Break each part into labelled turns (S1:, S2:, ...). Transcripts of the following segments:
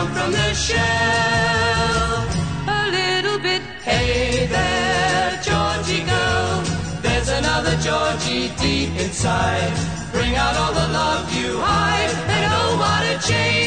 S1: down from the shell. A little bit, hey there, Georgie girl. There's another Georgie deep inside. Bring out all the love you hide, and oh, what a change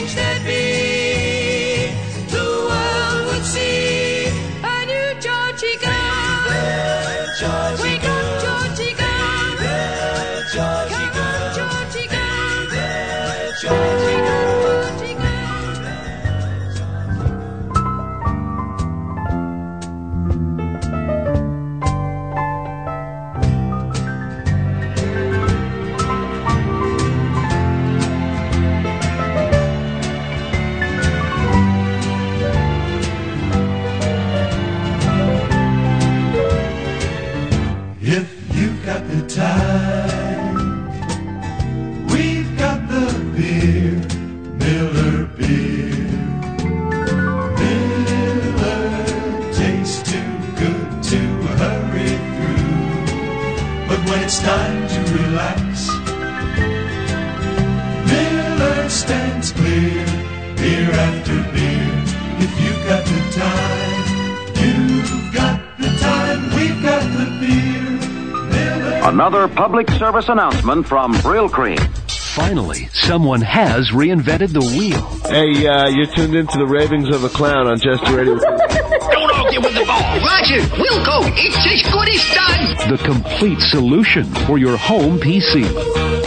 S2: Another public service announcement from Brylcreem.
S3: Finally, someone has reinvented the wheel.
S4: Hey, uh, you're tuned into the ravings of a clown on Jester Radio.
S5: Don't argue with the ball. Roger, we'll go. It's as good as done.
S3: The complete solution for your home PC.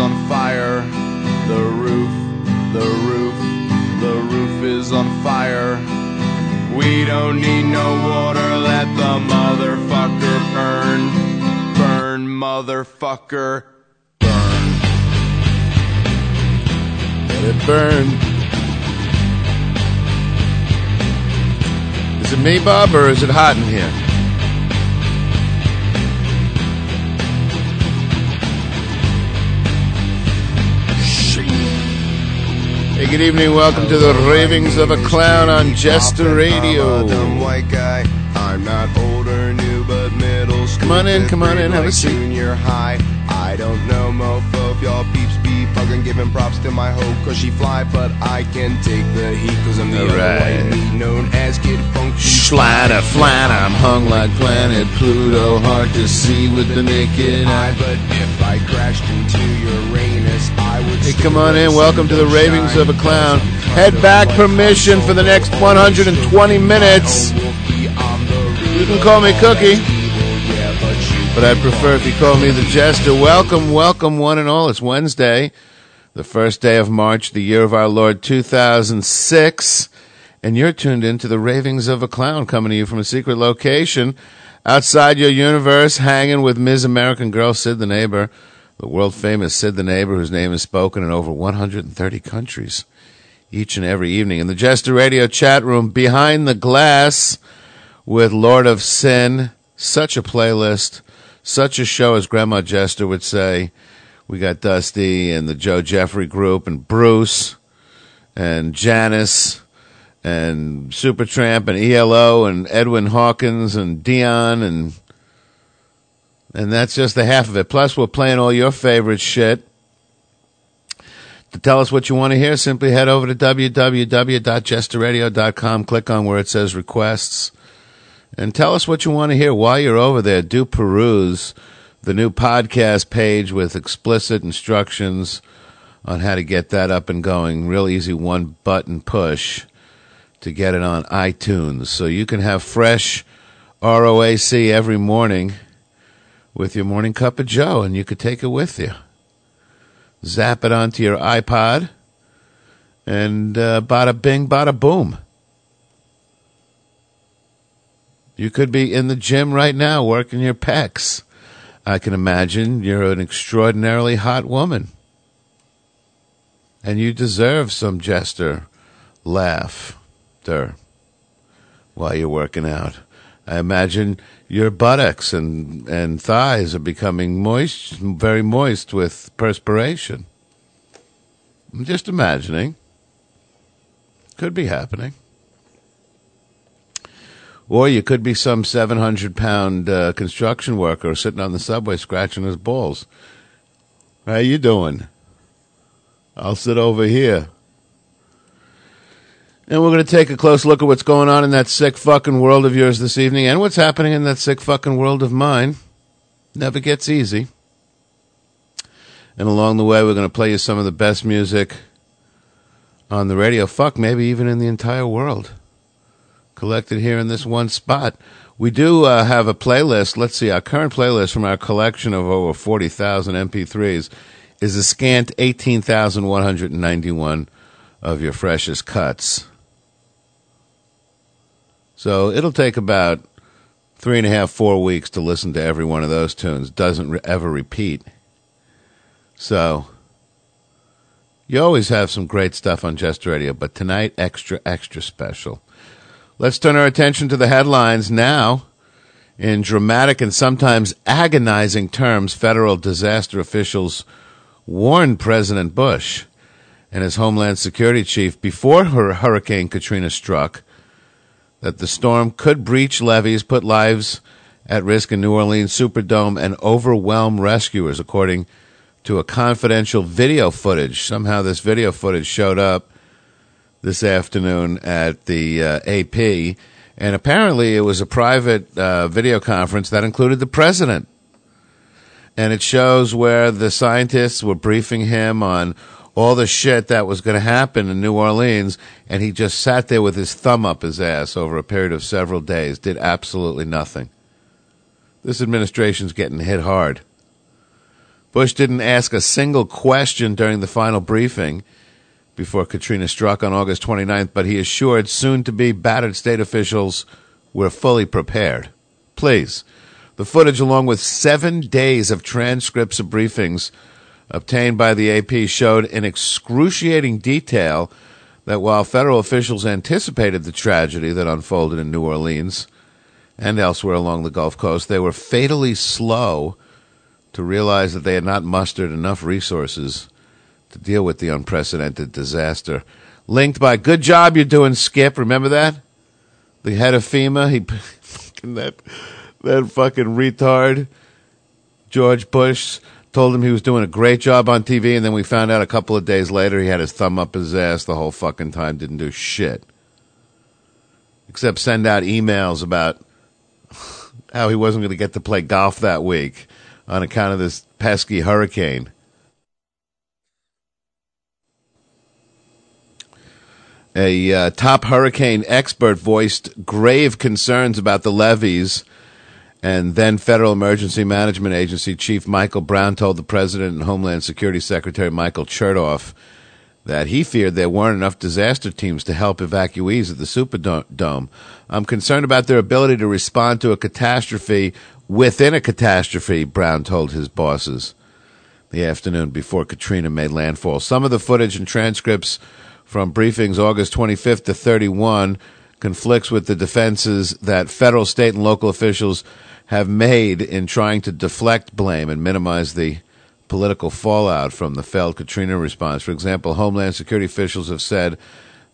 S6: On fire. The roof, the roof, the roof is on fire. We don't need no water, let the motherfucker burn. Burn, motherfucker, burn.
S7: Let it burn. Is it me, Bob, or is it hot in here? Good evening. Welcome to the Ravings of a Clown on Jester Radio.
S6: Dumb white guy. I'm not old new, but middle school.
S7: Come on in, come on in, have a seat.
S6: Junior high. I don't know, mofo, if y'all peeps fucking giving props to my hoe, cause she fly, but I can take the heat, cause I'm the other
S7: Alright.
S6: white meat known as Kid Funky.
S7: Slana flan, I'm hung like planet Pluto, hard to see with the naked
S6: eye.
S7: eye.
S6: But if I crashed into Uranus, I would
S7: Hey, come on in. Welcome to the Ravings of a Clown. Head back permission for the next 120 minutes. You can call me Cookie, but I'd prefer if you call me the Jester. Welcome, welcome, one and all. It's Wednesday, the first day of March, the year of our Lord 2006, and you're tuned into the Ravings of a Clown coming to you from a secret location outside your universe, hanging with Ms. American Girl, Sid the Neighbor, the world famous Sid the Neighbor, whose name is spoken in over 130 countries each and every evening. In the Jester Radio chat room, behind the glass, with Lord of Sin. Such a playlist, such a show, as Grandma Jester would say. We got Dusty and the Joe Jeffrey group, and Bruce, and Janice, and Supertramp, and ELO, and Edwin Hawkins, and Dion, and and that's just the half of it. Plus, we're playing all your favorite shit. To tell us what you want to hear, simply head over to www.jesterradio.com, click on where it says requests, and tell us what you want to hear while you're over there. Do peruse the new podcast page with explicit instructions on how to get that up and going. Real easy one button push to get it on iTunes. So you can have fresh ROAC every morning with your morning cup of Joe, and you could take it with you. Zap it onto your iPod, and uh, bada bing, bada boom. You could be in the gym right now working your pecs. I can imagine you're an extraordinarily hot woman. And you deserve some jester laugh. laughter while you're working out. I imagine your buttocks and, and thighs are becoming moist, very moist with perspiration. I'm just imagining. Could be happening. Or you could be some 700 pound uh, construction worker sitting on the subway scratching his balls. How you doing? I'll sit over here. And we're going to take a close look at what's going on in that sick fucking world of yours this evening and what's happening in that sick fucking world of mine. Never gets easy. And along the way, we're going to play you some of the best music on the radio. Fuck, maybe even in the entire world. Collected here in this one spot. We do uh, have a playlist. Let's see, our current playlist from our collection of over 40,000 MP3s is a scant 18,191 of your freshest cuts. So it'll take about three and a half, four weeks to listen to every one of those tunes. Doesn't re- ever repeat. So you always have some great stuff on Just Radio, but tonight extra, extra special. Let's turn our attention to the headlines now. In dramatic and sometimes agonizing terms, federal disaster officials warned President Bush and his Homeland Security chief before Hurricane Katrina struck that the storm could breach levees, put lives at risk in New Orleans Superdome, and overwhelm rescuers, according to a confidential video footage. Somehow, this video footage showed up this afternoon at the uh, AP, and apparently, it was a private uh, video conference that included the president. And it shows where the scientists were briefing him on all the shit that was going to happen in New Orleans, and he just sat there with his thumb up his ass over a period of several days, did absolutely nothing. This administration's getting hit hard. Bush didn't ask a single question during the final briefing before Katrina struck on August 29th, but he assured soon to be battered state officials were fully prepared. Please. The footage, along with seven days of transcripts of briefings obtained by the AP, showed in excruciating detail that while federal officials anticipated the tragedy that unfolded in New Orleans and elsewhere along the Gulf Coast, they were fatally slow to realize that they had not mustered enough resources to deal with the unprecedented disaster. Linked by good job you're doing, Skip. Remember that? The head of FEMA, he that that fucking retard, George Bush, told him he was doing a great job on TV, and then we found out a couple of days later he had his thumb up his ass the whole fucking time, didn't do shit. Except send out emails about how he wasn't going to get to play golf that week on account of this pesky hurricane. A uh, top hurricane expert voiced grave concerns about the levees, and then Federal Emergency Management Agency Chief Michael Brown told the President and Homeland Security Secretary Michael Chertoff that he feared there weren't enough disaster teams to help evacuees at the Superdome. I'm concerned about their ability to respond to a catastrophe within a catastrophe, Brown told his bosses the afternoon before Katrina made landfall. Some of the footage and transcripts from briefings August 25th to 31 conflicts with the defenses that federal, state, and local officials have made in trying to deflect blame and minimize the political fallout from the failed Katrina response. For example, Homeland Security officials have said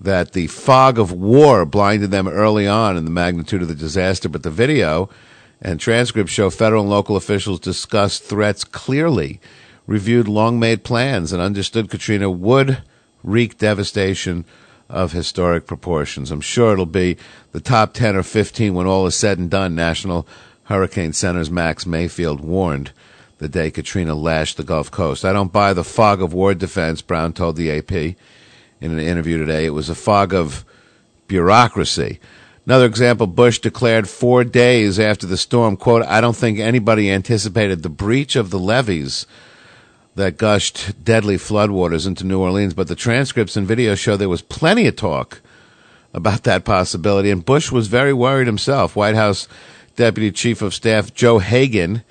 S7: that the fog of war blinded them early on in the magnitude of the disaster, but the video and transcripts show federal and local officials discussed threats clearly, reviewed long made plans, and understood Katrina would wreak devastation of historic proportions. I'm sure it'll be the top 10 or 15 when all is said and done, National Hurricane Center's Max Mayfield warned the day Katrina lashed the Gulf Coast. I don't buy the fog of war defense, Brown told the AP in an interview today. It was a fog of bureaucracy. Another example, Bush declared four days after the storm, quote, I don't think anybody anticipated the breach of the levees that gushed deadly floodwaters into New Orleans, but the transcripts and videos show there was plenty of talk about that possibility, and Bush was very worried himself. White House Deputy Chief of Staff Joe Hagin,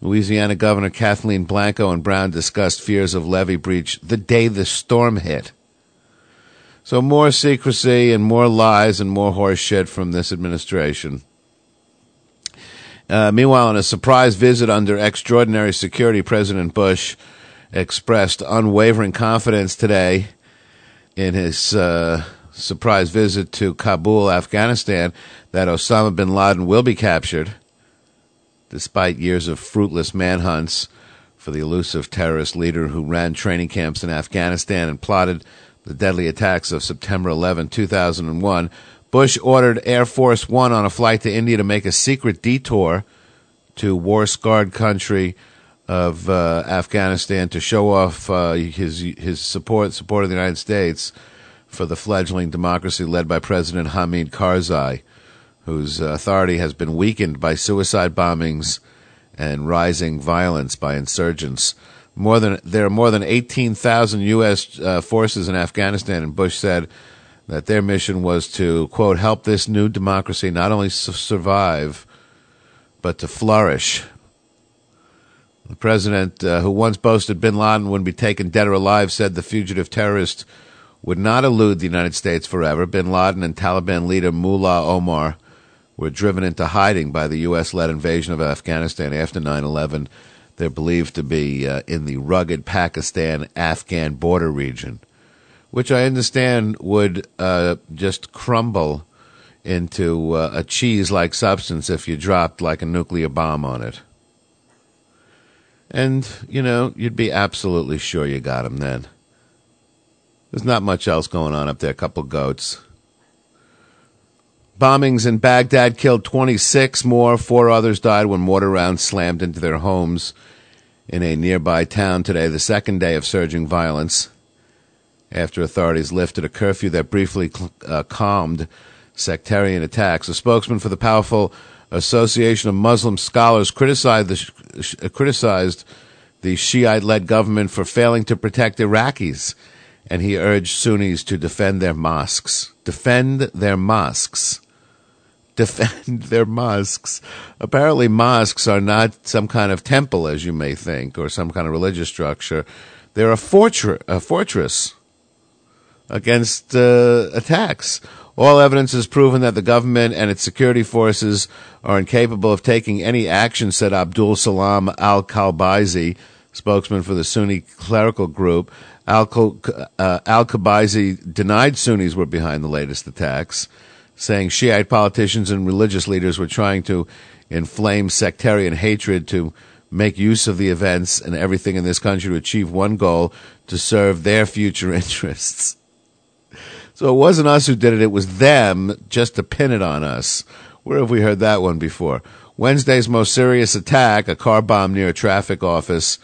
S7: Louisiana Governor Kathleen Blanco, and Brown discussed fears of levee breach the day the storm hit. So more secrecy and more lies and more horse shit from this administration. Uh, meanwhile, in a surprise visit under extraordinary security, President Bush expressed unwavering confidence today in his uh, surprise visit to Kabul, Afghanistan, that Osama bin Laden will be captured, despite years of fruitless manhunts for the elusive terrorist leader who ran training camps in Afghanistan and plotted the deadly attacks of September 11, 2001, Bush ordered Air Force One on a flight to India to make a secret detour to war scarred country of uh, Afghanistan to show off uh, his his support support of the United States for the fledgling democracy led by President Hamid Karzai, whose authority has been weakened by suicide bombings and rising violence by insurgents. More than there are more than 18,000 U.S. Uh, forces in Afghanistan, and Bush said that their mission was to quote help this new democracy not only su- survive but to flourish. The president, uh, who once boasted bin Laden would be taken dead or alive, said the fugitive terrorist would not elude the United States forever. Bin Laden and Taliban leader Mullah Omar were driven into hiding by the U.S. led invasion of Afghanistan after 9 11. They're believed to be uh, in the rugged Pakistan Afghan border region, which I understand would uh, just crumble into uh, a cheese like substance if you dropped like a nuclear bomb on it. And, you know, you'd be absolutely sure you got him then. There's not much else going on up there, a couple goats. Bombings in Baghdad killed 26 more. Four others died when mortar rounds slammed into their homes in a nearby town today, the second day of surging violence. After authorities lifted a curfew that briefly uh, calmed sectarian attacks, a spokesman for the powerful Association of Muslim Scholars criticized the, criticized the Shiite led government for failing to protect Iraqis, and he urged Sunnis to defend their mosques. Defend their mosques defend their mosques. Apparently, mosques are not some kind of temple, as you may think, or some kind of religious structure. They're a, fortress, a fortress against uh, attacks. All evidence has proven that the government and its security forces are incapable of taking any action, said Abdul Salam al Kalbaizi, spokesman for the Sunni clerical group. Al uh, Kalbaizi denied Sunnis were behind the latest attacks saying Shiite politicians and religious leaders were trying to inflame sectarian hatred to make use of the events and everything in this country to achieve one goal to serve their future interests. So it wasn't us who did it, it was them just to pin it on us. Where have we heard that one before? Wednesday's most serious attack, a car bomb near a traffic office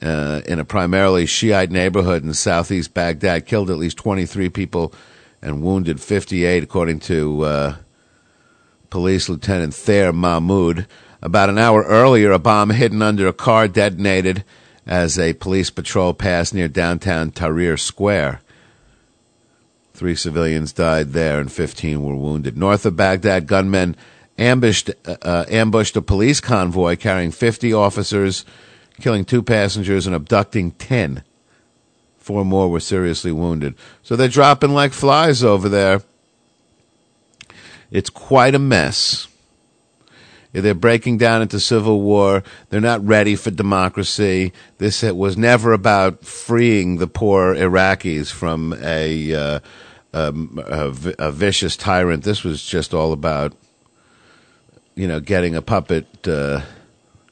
S7: uh, in a primarily Shiite neighborhood in southeast Baghdad, killed at least 23 people and wounded 58, according to uh, Police Lieutenant Thayer Mahmoud. About an hour earlier, a bomb hidden under a car detonated as a police patrol passed near downtown Tahrir Square. Three civilians died there and 15 were wounded. North of Baghdad, gunmen ambushed, uh, uh ambushed a police convoy carrying 50 officers, killing two passengers and abducting 10. Four more were seriously wounded. So they're dropping like flies over there. It's quite a mess. They're breaking down into civil war. They're not ready for democracy. This was never about freeing the poor Iraqis from a, uh, um, a, a, vicious tyrant. This was just all about, you know, getting a puppet uh,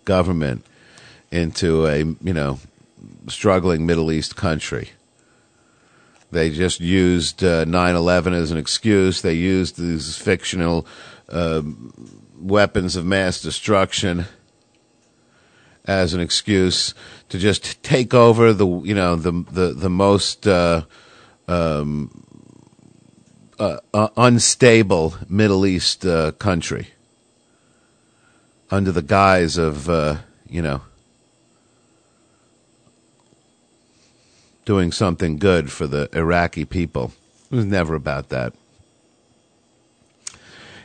S7: government into a, you know, struggling Middle East country. They just used uh, 9 uh, 11 as an excuse. They used these fictional uh, weapons of mass destruction as an excuse to just take over the you know the the the most uh, um, uh, uh unstable Middle East country under the guise of you know doing something good for the Iraqi people. It was never about that.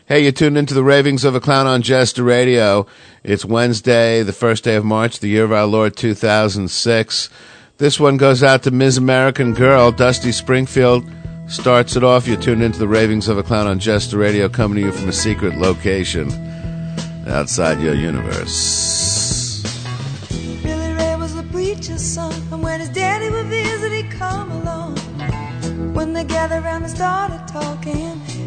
S7: Hey, you tuned into the ravings of a clown on Jester Radio. It's Wednesday, the first day of March, the year of our Lord 2006. This one goes out to Ms. American Girl, Dusty Springfield, starts it off. You're tuned into the ravings of a clown on Jester Radio, coming to you from a secret location outside your universe.
S8: Billy Ray was the preacher's son, and when his daddy would visit, he'd come along. When they gathered around and started talking,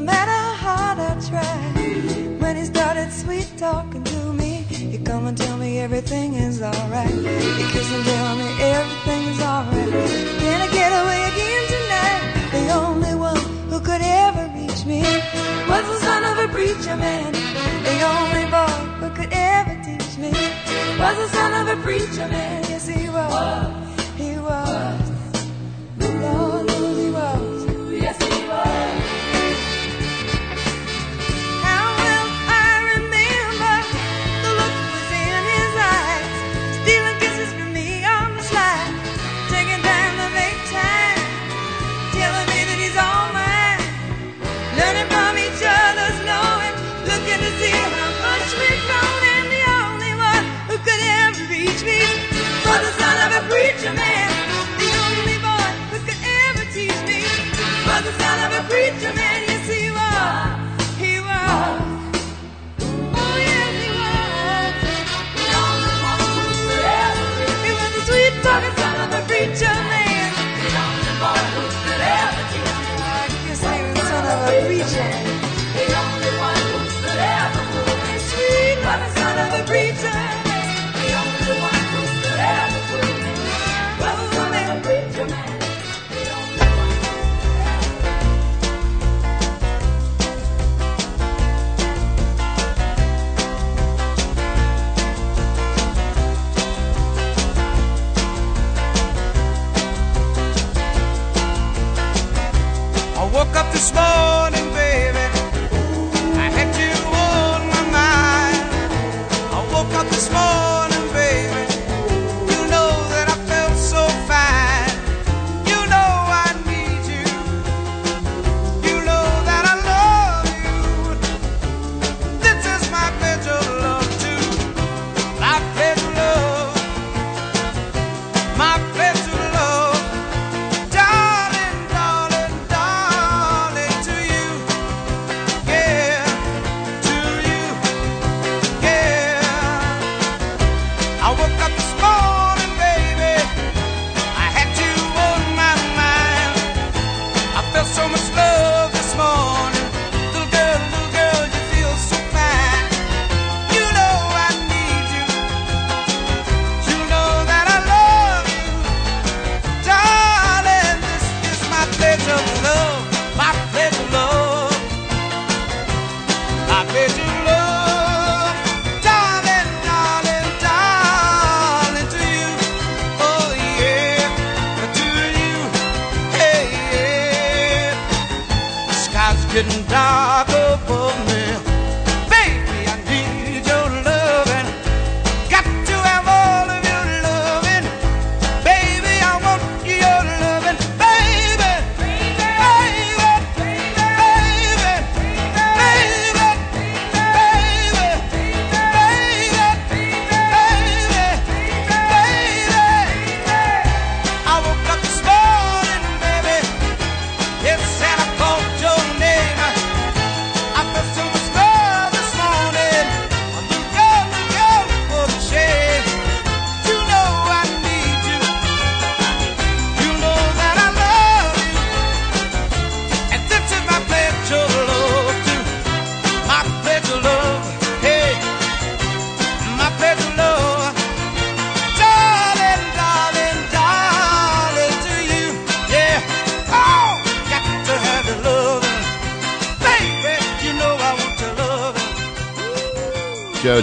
S8: no matter how I try. When he started sweet talking to me, he come and tell me everything is alright. He kiss and tell me everything is alright. Can I get away again tonight? The only one who could ever reach me was the son of a preacher man. The only boy who could ever teach me was the son of a preacher man. Yes, he was. He was.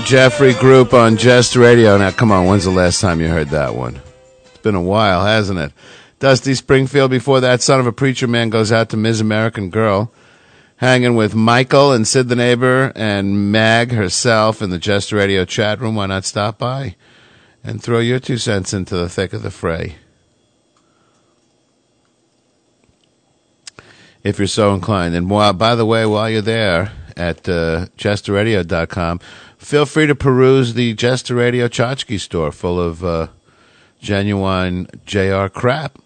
S7: Jeffrey Group on Jest Radio. Now, come on, when's the last time you heard that one? It's been a while, hasn't it? Dusty Springfield before that son of a preacher man goes out to Ms. American Girl. Hanging with Michael and Sid the neighbor and Mag herself in the Jester Radio chat room. Why not stop by and throw your two cents into the thick of the fray? If you're so inclined. And while, by the way, while you're there at uh, jesterradio.com, feel free to peruse the Jester Radio Tchotchke store full of uh, genuine JR crap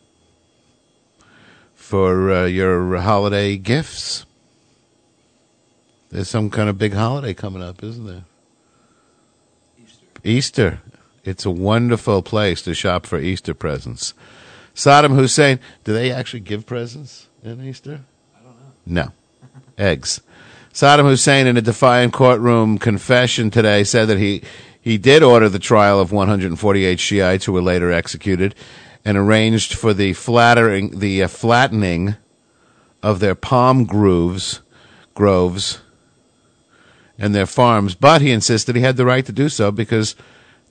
S7: for uh, your holiday gifts. There's some kind of big holiday coming up, isn't there? Easter. Easter. It's a wonderful place to shop for Easter presents. Saddam Hussein, do they actually give presents in Easter? I don't know. No. Eggs. Saddam Hussein, in a defiant courtroom confession today, said that he, he did order the trial of 148 Shiites who were later executed and arranged for the flattering, the uh, flattening of their palm grooves, groves, and their farms. But he insisted he had the right to do so because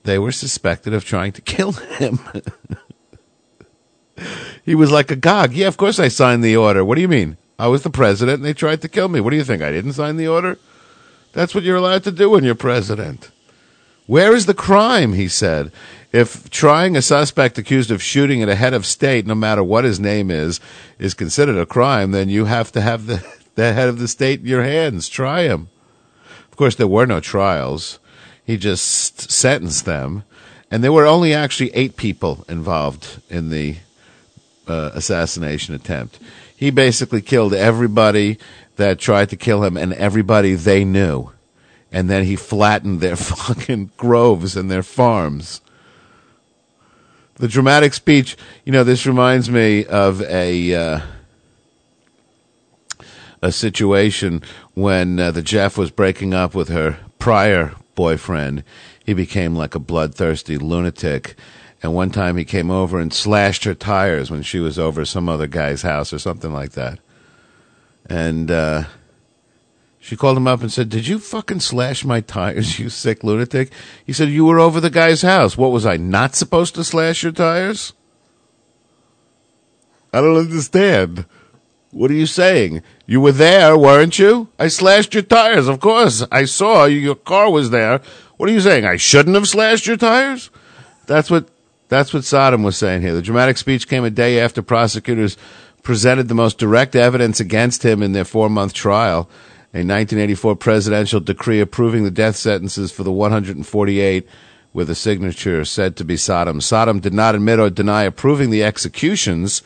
S7: they were suspected of trying to kill him. he was like a gog. Yeah, of course I signed the order. What do you mean? I was the president and they tried to kill me. What do you think? I didn't sign the order? That's what you're allowed to do when you're president. Where is the crime? He said. If trying a suspect accused of shooting at a head of state, no matter what his name is, is considered a crime, then you have to have the, the head of the state in your hands. Try him. Of course, there were no trials. He just sentenced them. And there were only actually eight people involved in the uh, assassination attempt. He basically killed everybody that tried to kill him and everybody they knew. And then he flattened their fucking groves and their farms. The dramatic speech, you know, this reminds me of a uh, a situation when uh, the Jeff was breaking up with her prior boyfriend. He became like a bloodthirsty lunatic. And one time he came over and slashed her tires when she was over some other guy's house or something like that. And uh, she called him up and said, Did you fucking slash my tires, you sick lunatic? He said, You were over the guy's house. What was I not supposed to slash your tires? I don't understand. What are you saying? You were there, weren't you? I slashed your tires, of course. I saw you, your car was there. What are you saying? I shouldn't have slashed your tires? That's what that's what Saddam was saying here. The dramatic speech came a day after prosecutors presented the most direct evidence against him in their four-month trial. A 1984 presidential decree approving the death sentences for the 148 with a signature said to be Saddam. Saddam did not admit or deny approving the executions,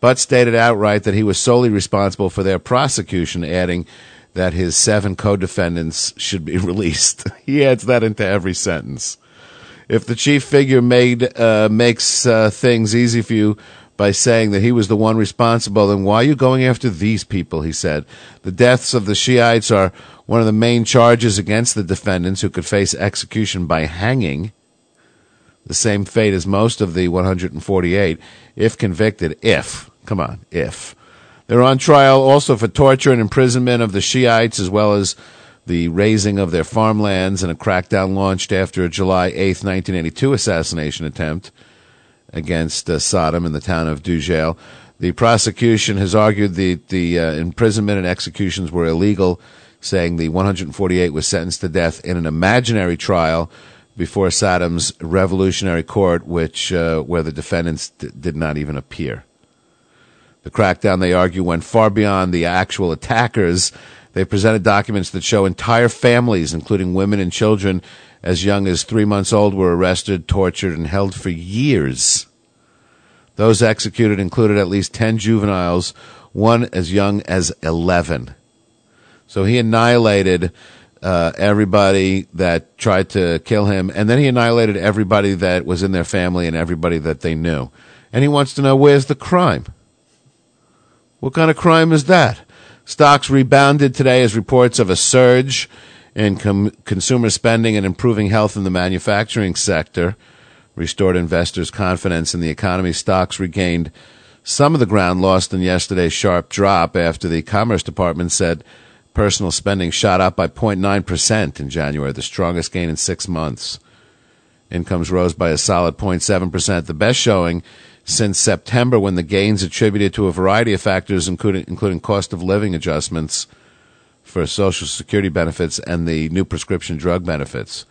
S7: but stated outright that he was solely responsible for their prosecution, adding that his seven co-defendants should be released. he adds that into every sentence. If the chief figure made uh, makes uh, things easy for you by saying that he was the one responsible, then why are you going after these people? He said. The deaths of the Shiites are one of the main charges against the defendants who could face execution by hanging. The same fate as most of the 148, if convicted. If. Come on, if. They're on trial also for torture and imprisonment of the Shiites as well as the raising of their farmlands and a crackdown launched after a July 8, 1982 assassination attempt against uh, Saddam in the town of Dujail. The prosecution has argued the, the uh, imprisonment and executions were illegal, saying the 148 was sentenced to death in an imaginary trial before Saddam's revolutionary court, which uh, where the defendants d- did not even appear. The crackdown, they argue, went far beyond the actual attackers they presented documents that show entire families, including women and children as young as three months old, were arrested, tortured, and held for years. Those executed included at least 10 juveniles, one as young as 11. So he annihilated uh, everybody that tried to kill him, and then he annihilated everybody that was in their family and everybody that they knew. And he wants to know where's the crime? What kind of crime is that? Stocks rebounded today as reports of a surge in com- consumer spending and improving health in the manufacturing sector restored investors' confidence in the economy. Stocks regained some of the ground lost in yesterday's sharp drop after the Commerce Department said personal spending shot up by 0.9% in January, the strongest gain in six months. Incomes rose by a solid 0.7%, the best showing since September when the gains attributed to a variety of factors, including, including cost of living adjustments for Social Security benefits and the new prescription drug benefits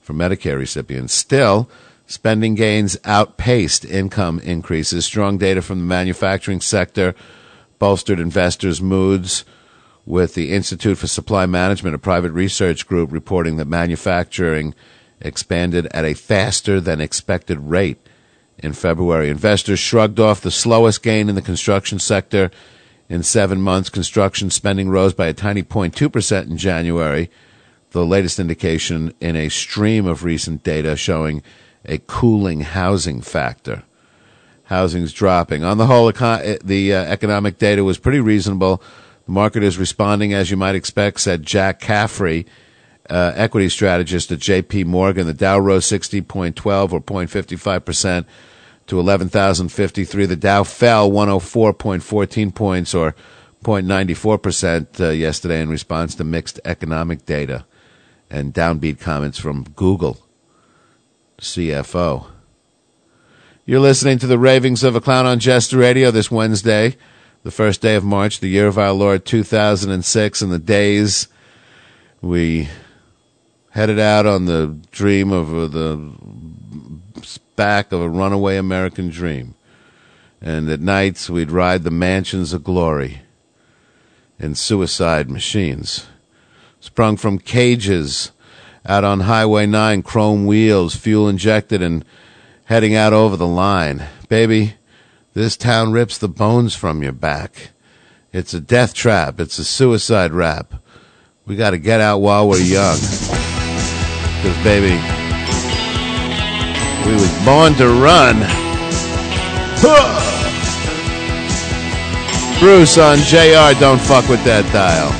S7: for Medicare recipients. Still, spending gains outpaced income increases. Strong data from the manufacturing sector bolstered investors' moods, with the Institute for Supply Management, a private research group, reporting that manufacturing expanded at a faster than expected rate in February. Investors shrugged off the slowest gain in the construction sector in seven months. Construction spending rose by a tiny 0.2% in January, the latest indication in a stream of recent data showing a cooling housing factor. Housing's dropping. On the whole, the uh, economic data was pretty reasonable. The market is responding as you might expect, said Jack Caffrey, uh, equity strategist at JP Morgan. The Dow rose 60.12 or 0.55% to 11,053. The Dow fell 104.14 points or 0.94% uh, yesterday in response to mixed economic data and downbeat comments from Google CFO. You're listening to the ravings of a clown on Jester Radio this Wednesday, the first day of March, the year of our Lord 2006, and the days we headed out on the dream of uh, the back of a runaway American dream. And at nights we'd ride the mansions of glory in suicide machines. Sprung from cages out on Highway 9, chrome wheels, fuel injected, and heading out over the line. Baby, this town rips the bones from your back. It's a death trap. It's a suicide rap. We got to get out while we're young. Because, baby, we was born to run. Bruce on JR, don't fuck with that dial.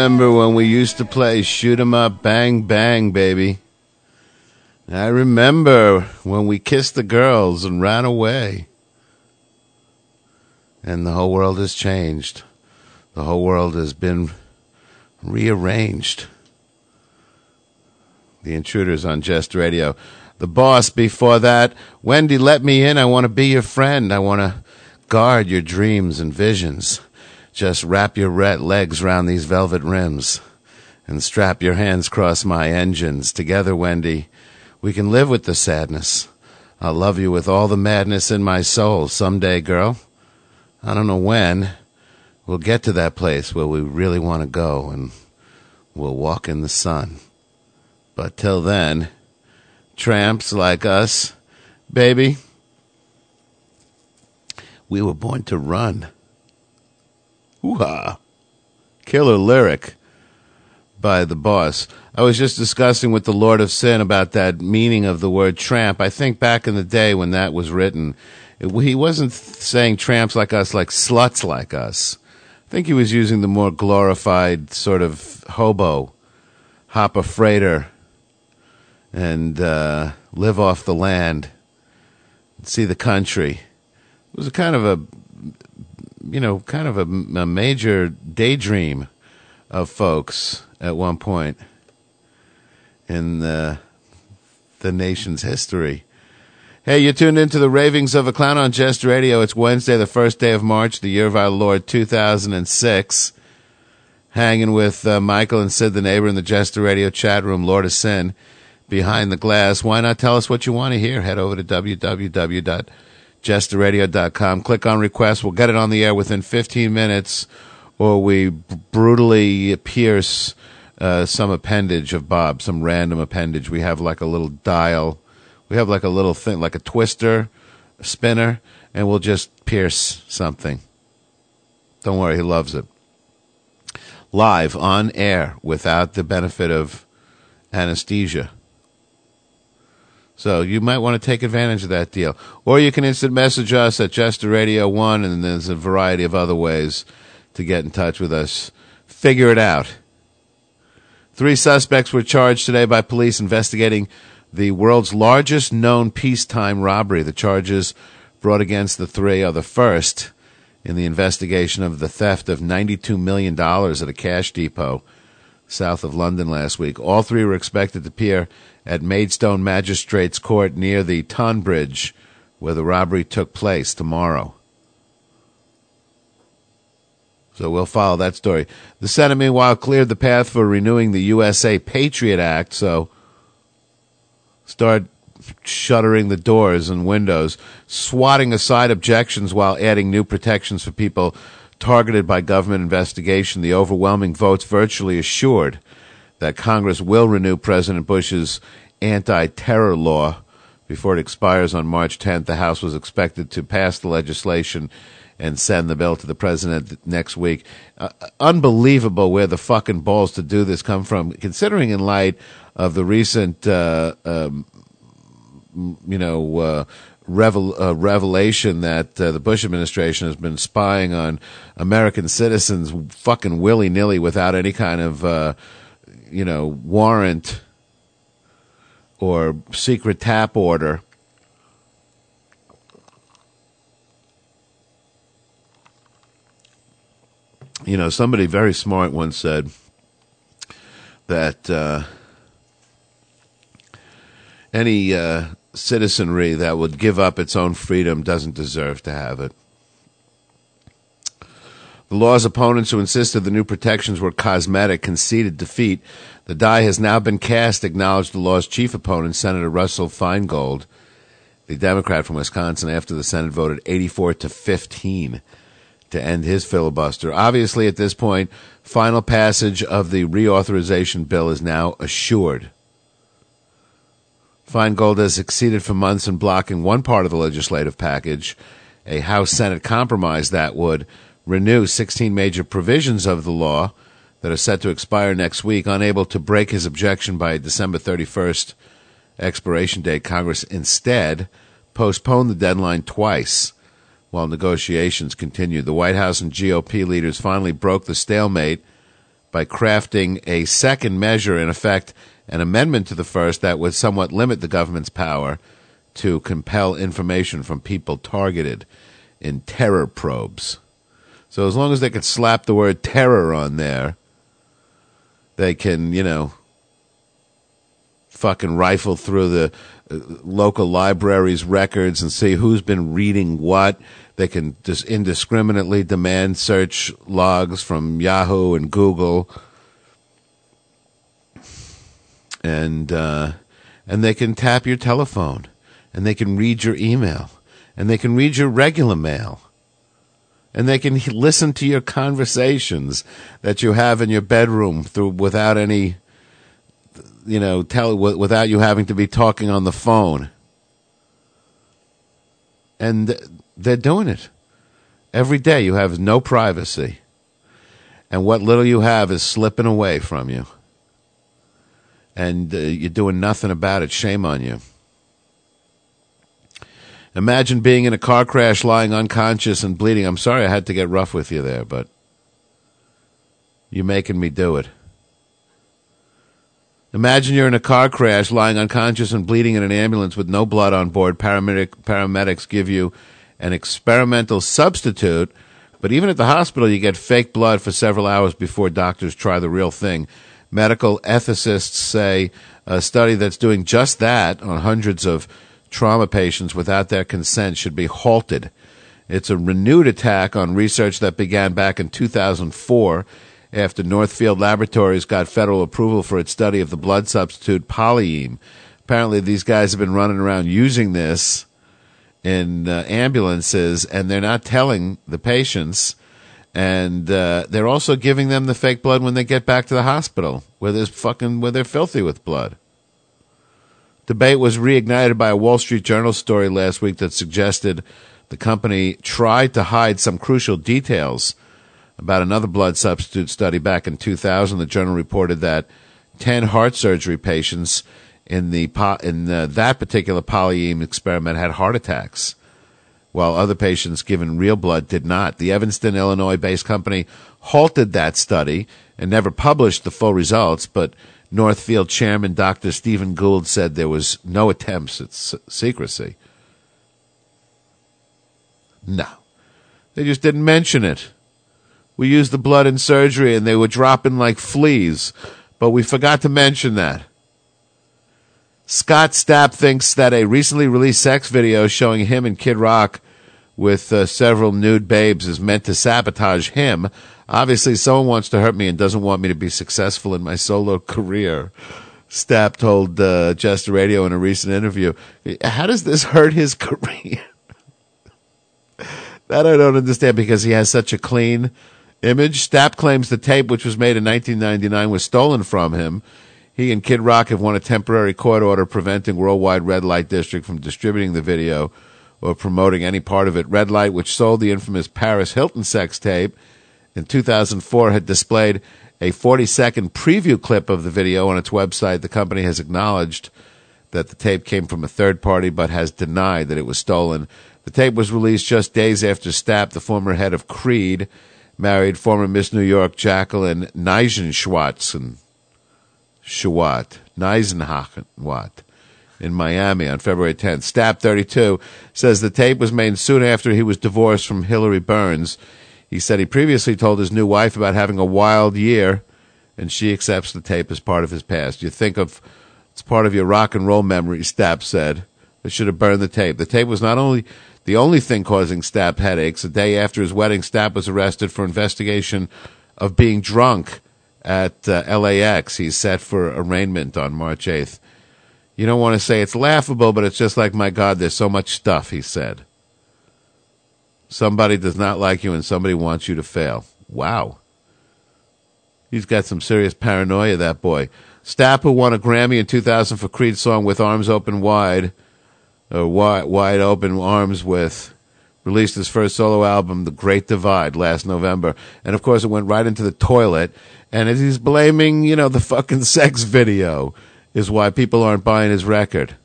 S7: Remember when we used to play shoot 'em up, bang bang, baby. I remember when we kissed the girls and ran away. And the whole world has changed. The whole world has been rearranged. The intruders on Jest Radio. The boss before that. Wendy, let me in. I want to be your friend. I want to guard your dreams and visions. Just wrap your red legs round these velvet rims and strap your hands across my engines. Together, Wendy, we can live with the sadness. I'll love you with all the madness in my soul someday, girl. I don't know when. We'll get to that place where we really want to go and we'll walk in the sun. But till then, tramps like us, baby, we were born to run. Hoo-ha. Killer lyric by the boss. I was just discussing with the Lord of Sin about that meaning of the word tramp. I think back in the day when that was written, it, he wasn't saying tramps like us, like sluts like us. I think he was using the more glorified sort of hobo, hop a freighter, and uh, live off the land, see the country. It was a kind of a, you know, kind of a, a major daydream of folks at one point in the, the nation's history. Hey, you tuned into the Ravings of a Clown on Jest Radio. It's Wednesday, the first day of March, the year of our Lord 2006. Hanging with uh, Michael and Sid, the neighbor, in the Jester Radio chat room, Lord of Sin, behind the glass. Why not tell us what you want to hear? Head over to www.jesterradio.com. Click on request. We'll get it on the air within 15 minutes, or we brutally pierce uh, some appendage of Bob, some random appendage. We have like a little dial. We have like a little thing, like a twister, a spinner, and we'll just pierce something. Don't worry, he loves it. Live on air without the benefit of anesthesia. So you might want to take advantage of that deal. Or you can instant message us at Jester Radio 1, and there's a variety of other ways to get in touch with us. Figure it out. Three suspects were charged today by police investigating the world's largest known peacetime robbery. The charges brought against the three are the first in the investigation of the theft of $92 million at a cash depot south of London last week. All three were expected to appear at Maidstone Magistrates Court near the Tonbridge, where the robbery took place tomorrow. So we'll follow that story. The Senate, meanwhile, cleared the path for renewing the USA Patriot Act, so start shuttering the doors and windows, swatting aside objections while adding new protections for people targeted by government investigation. The overwhelming votes virtually assured that Congress will renew President Bush's anti terror law before it expires on March 10th. The House was expected to pass the legislation and send the bill to the president next week. Uh, unbelievable where the fucking balls to do this come from, considering in light of the recent, uh, um, you know, uh, revel- uh, revelation that uh, the Bush administration has been spying on American citizens fucking willy nilly without any kind of, uh, you know, warrant or secret tap order. You know, somebody very smart once said that uh, any uh, citizenry that would give up its own freedom doesn't deserve to have it. The law's opponents who insisted the new protections were cosmetic conceded defeat. The die has now been cast, acknowledged the law's chief opponent, Senator Russell Feingold, the Democrat from Wisconsin, after the Senate voted 84 to 15 to end his filibuster. Obviously, at this point, final passage of the reauthorization bill is now assured. Feingold has succeeded for months in blocking one part of the legislative package, a House Senate compromise that would renew 16 major provisions of the law that are set to expire next week. Unable to break his objection by December 31st expiration date, Congress instead postponed the deadline twice while negotiations continued. The White House and GOP leaders finally broke the stalemate by crafting a second measure, in effect, an amendment to the first that would somewhat limit the government's power to compel information from people targeted in terror probes. So as long as they can slap the word terror on there, they can, you know, fucking rifle through the uh, local libraries' records and see who's been reading what. They can just indiscriminately demand search logs from Yahoo and Google, and uh, and they can tap your telephone, and they can read your email, and they can read your regular mail and they can listen to your conversations that you have in your bedroom through without any you know tell without you having to be talking on the phone. And they're doing it. Every day you have no privacy. And what little you have is slipping away from you. And uh, you're doing nothing about it. Shame on you Imagine being in a car crash, lying unconscious and bleeding. I'm sorry I had to get rough with you there, but you're making me do it. Imagine you're in a car crash, lying unconscious and bleeding in an ambulance with no blood on board. Paramedic, paramedics give you an experimental substitute, but even at the hospital, you get fake blood for several hours before doctors try the real thing. Medical ethicists say a study that's doing just that on hundreds of trauma patients without their consent should be halted. It's a renewed attack on research that began back in 2004 after Northfield Laboratories got federal approval for its study of the blood substitute PolyHeme. Apparently, these guys have been running around using this in uh, ambulances, and they're not telling the patients. And uh, they're also giving them the fake blood when they get back to the hospital, where there's fucking where they're filthy with blood. Debate was reignited by a Wall Street Journal story last week that suggested the company tried to hide some crucial details about another blood substitute study back in 2000. The journal reported that 10 heart surgery patients in the in uh, that particular PolyHeme experiment had heart attacks, while other patients given real blood did not. The Evanston, Illinois-based company halted that study and never published the full results, but Northfield chairman Dr. Steven Gould said there was no attempts at s- secrecy. No. They just didn't mention it. We used the blood in surgery and they were dropping like fleas, but we forgot to mention that. Scott Stapp thinks that a recently released sex video showing him and Kid Rock with uh, several nude babes is meant to sabotage him. Obviously, someone wants to hurt me and doesn't want me to be successful in my solo career. Stapp told uh, Jester Radio in a recent interview. How does this hurt his career? that I don't understand because he has such a clean image. Stapp claims the tape, which was made in 1999, was stolen from him. He and Kid Rock have won a temporary court order preventing Worldwide Red Light District from distributing the video or promoting any part of it. Red Light, which sold the infamous Paris Hilton sex tape in 2004, had displayed a 40 second preview clip of the video on its website. The company has acknowledged that the tape came from a third party, but has denied that it was stolen. The tape was released just days after Stapp, the former head of Creed, married former Miss New York Jacqueline Neisenschwatzen. Schwat, Neisenhachenwatt in Miami on February 10th. Stapp 32 says the tape was made soon after he was divorced from Hillary Burns. He said he previously told his new wife about having a wild year, and she accepts the tape as part of his past. You think of it's part of your rock and roll memory, Stapp said. They should have burned the tape. The tape was not only the only thing causing Stapp headaches. The day after his wedding, Stapp was arrested for investigation of being drunk at uh, LAX. He's set for arraignment on March 8th. You don't want to say it's laughable, but it's just like, my God, there's so much stuff, he said. Somebody does not like you and somebody wants you to fail. Wow. He's got some serious paranoia, that boy. Stapp, who won a Grammy in 2000 for Creed's song With Arms Open Wide, or Wide, wide Open Arms With, released his first solo album, The Great Divide, last November. And of course, it went right into the toilet. And he's blaming, you know, the fucking sex video is why people aren't buying his record.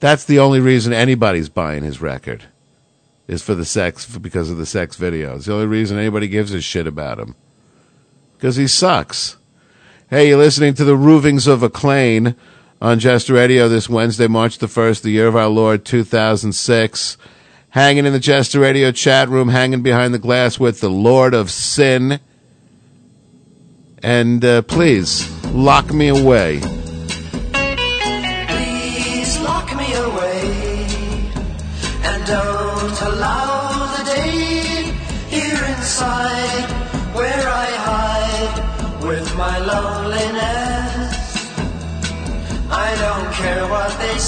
S7: That's the only reason anybody's buying his record is for the sex, because of the sex videos. The only reason anybody gives a shit about him. Because he sucks. Hey, you're listening to the Roofings of a Acclaim on Jester Radio this Wednesday, March the 1st, the year of our Lord 2006. Hanging in the Jester Radio chat room, hanging behind the glass with the Lord of Sin. And uh, please, lock me away.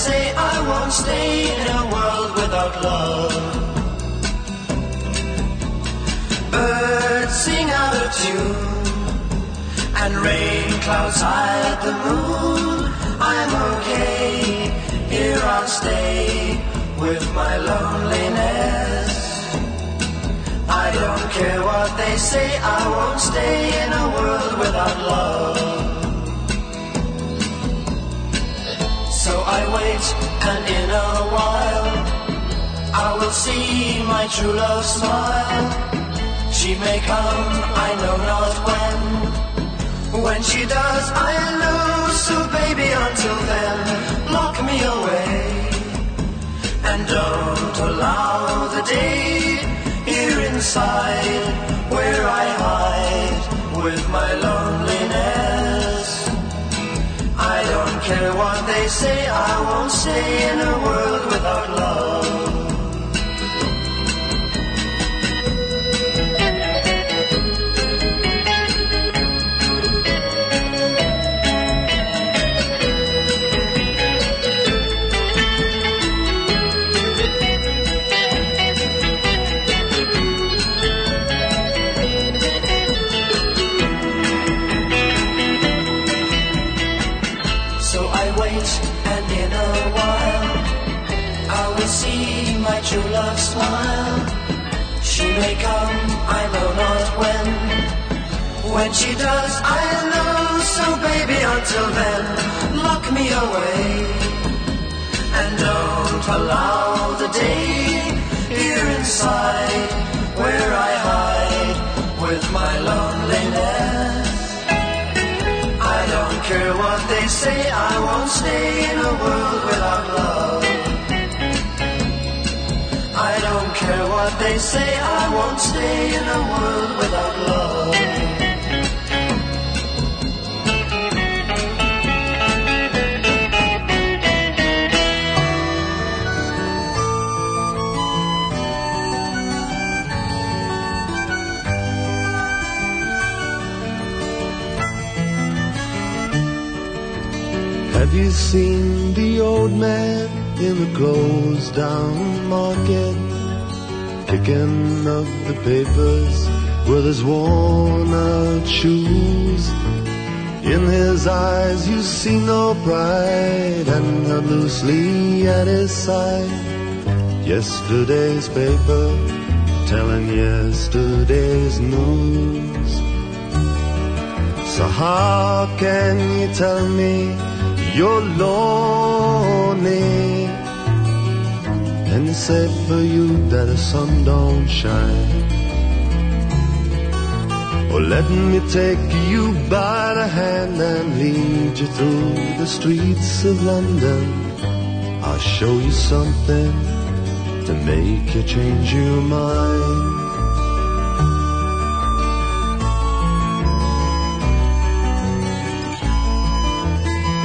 S9: Say, I won't stay in a world without love. Birds sing out of tune and rain clouds hide the moon. I'm okay, here I'll stay with my loneliness. I don't care what they say, I won't stay in a world without love. So I wait, and in a while, I will see my true love smile. She may come, I know not when. When she does, I lose. So baby, until then, lock me away. And don't allow the day here inside where I hide with my loneliness. Care what they say, I won't stay in a world without love. In a while, I will see my true love smile. She may come, I know not when. When she does, I'll know. So baby, until then, lock me away. And don't allow the day here inside where I hide with my loneliness. Care what they say, I won't stay in a world without love. I don't care what they say, I won't stay in a world without love.
S10: Have you seen the old man in the closed down market? Picking up the papers with his worn out shoes. In his eyes you see no pride and held loosely at his side. Yesterday's paper telling yesterday's news. So how can you tell me you're lonely? And it's said for you that the sun don't shine. Well, let me take you by the hand and lead you through the streets of London. I'll show you something to make you change your mind.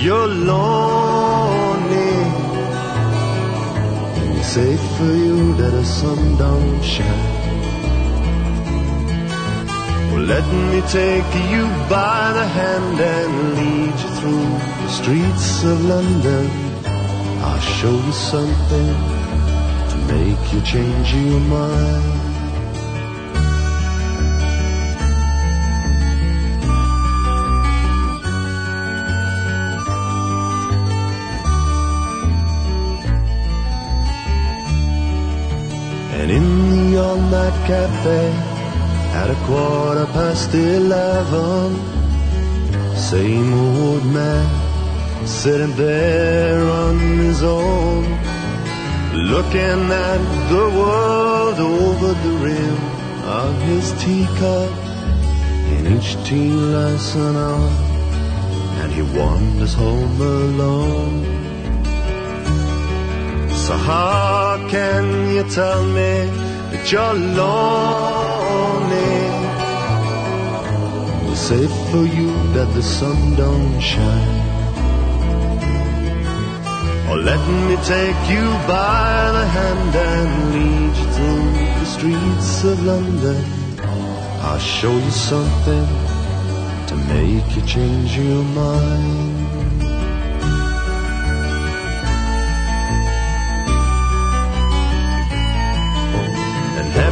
S10: you're lonely? It's safe for you that the sun don't shine. Well, let me take you by the hand and lead you through the streets of London. I'll show you something to make you change your mind. In the all-night cafe at a quarter past eleven, same old man sitting there on his own, looking at the world over the rim of his teacup. In each tea an hour, and he wanders home alone. So how can you tell me that you're lonely? It's safe for you that the sun don't shine. Or let me take you by the hand and lead you through the streets of London. I'll show you something to make you change your mind.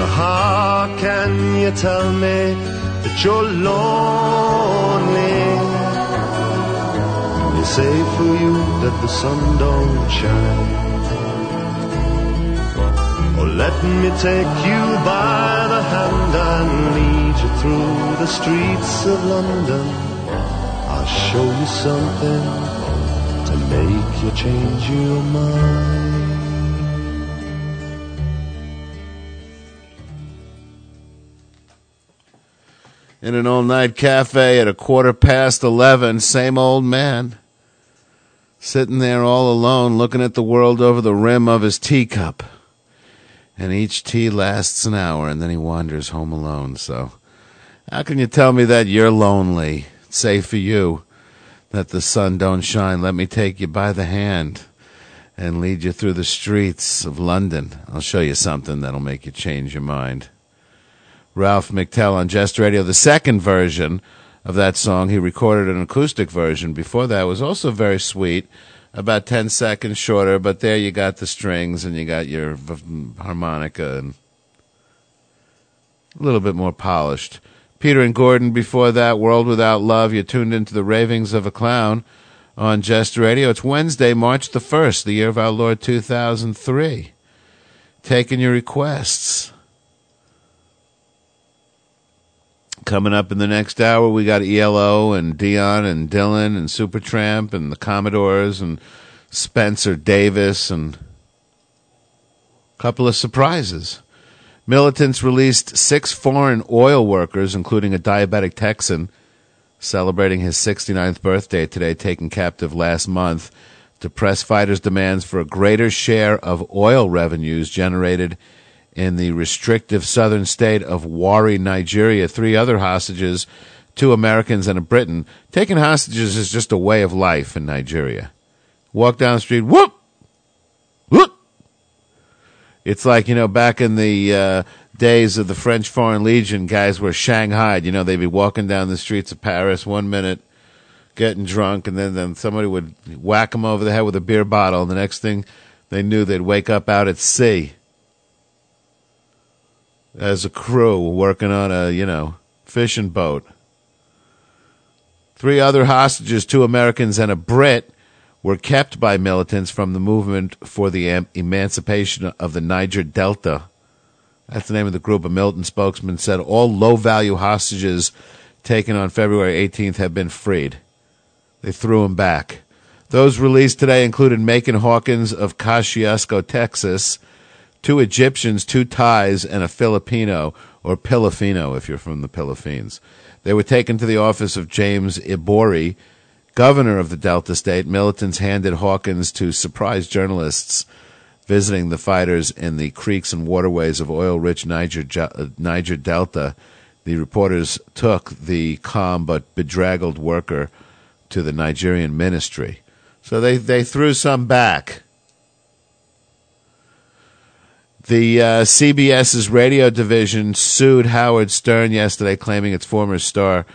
S10: So how can you tell me that you're lonely? They say for you that the sun don't shine. Or let me take you by the hand and lead you through the streets of London. I'll show you something to make you change your mind.
S7: In an all night cafe at a quarter past 11, same old man, sitting there all alone looking at the world over the rim of his teacup. And each tea lasts an hour and then he wanders home alone. So, how can you tell me that you're lonely? Say for you that the sun don't shine. Let me take you by the hand and lead you through the streets of London. I'll show you something that'll make you change your mind. Ralph McTell on Jest Radio. The second version of that song, he recorded an acoustic version. Before that was also very sweet, about 10 seconds shorter, but there you got the strings and you got your harmonica and a little bit more polished. Peter and Gordon before that, World Without Love. You tuned into the ravings of a clown on Jest Radio. It's Wednesday, March the 1st, the year of our Lord 2003. Taking your requests. Coming up in the next hour, we got ELO and Dion and Dylan and Supertramp and the Commodores and Spencer Davis and a couple of surprises. Militants released six foreign oil workers, including a diabetic Texan, celebrating his 69th birthday today, taken captive last month, to press fighters' demands for a greater share of oil revenues generated in the restrictive southern state of Warri, Nigeria. Three other hostages, two Americans and a Briton. Taking hostages is just a way of life in Nigeria. Walk down the street, whoop, whoop. It's like, you know, back in the uh, days of the French Foreign Legion, guys were shanghaied. You know, they'd be walking down the streets of Paris one minute, getting drunk, and then, then somebody would whack them over the head with a beer bottle, and the next thing they knew, they'd wake up out at sea as a crew working on a, you know, fishing boat. Three other hostages, two Americans and a Brit, were kept by militants from the movement for the em- emancipation of the Niger Delta That's the name of the group. A Milton spokesman said all low value hostages taken on February 18th have been freed. They threw them back. Those released today included Macon Hawkins of Kosciusko, Texas, two Egyptians, two Thais, and a Filipino, or Pilifino if you're from the Philippines. They were taken to the office of James Ibori, governor of the Delta State. Militants handed Hawkins to surprise journalists visiting the fighters in the creeks and waterways of oil-rich Niger, uh, Niger Delta. The reporters took the calm but bedraggled worker to the Nigerian ministry. So they, they threw some back. The uh, CBS's radio division sued Howard Stern yesterday, claiming its former star,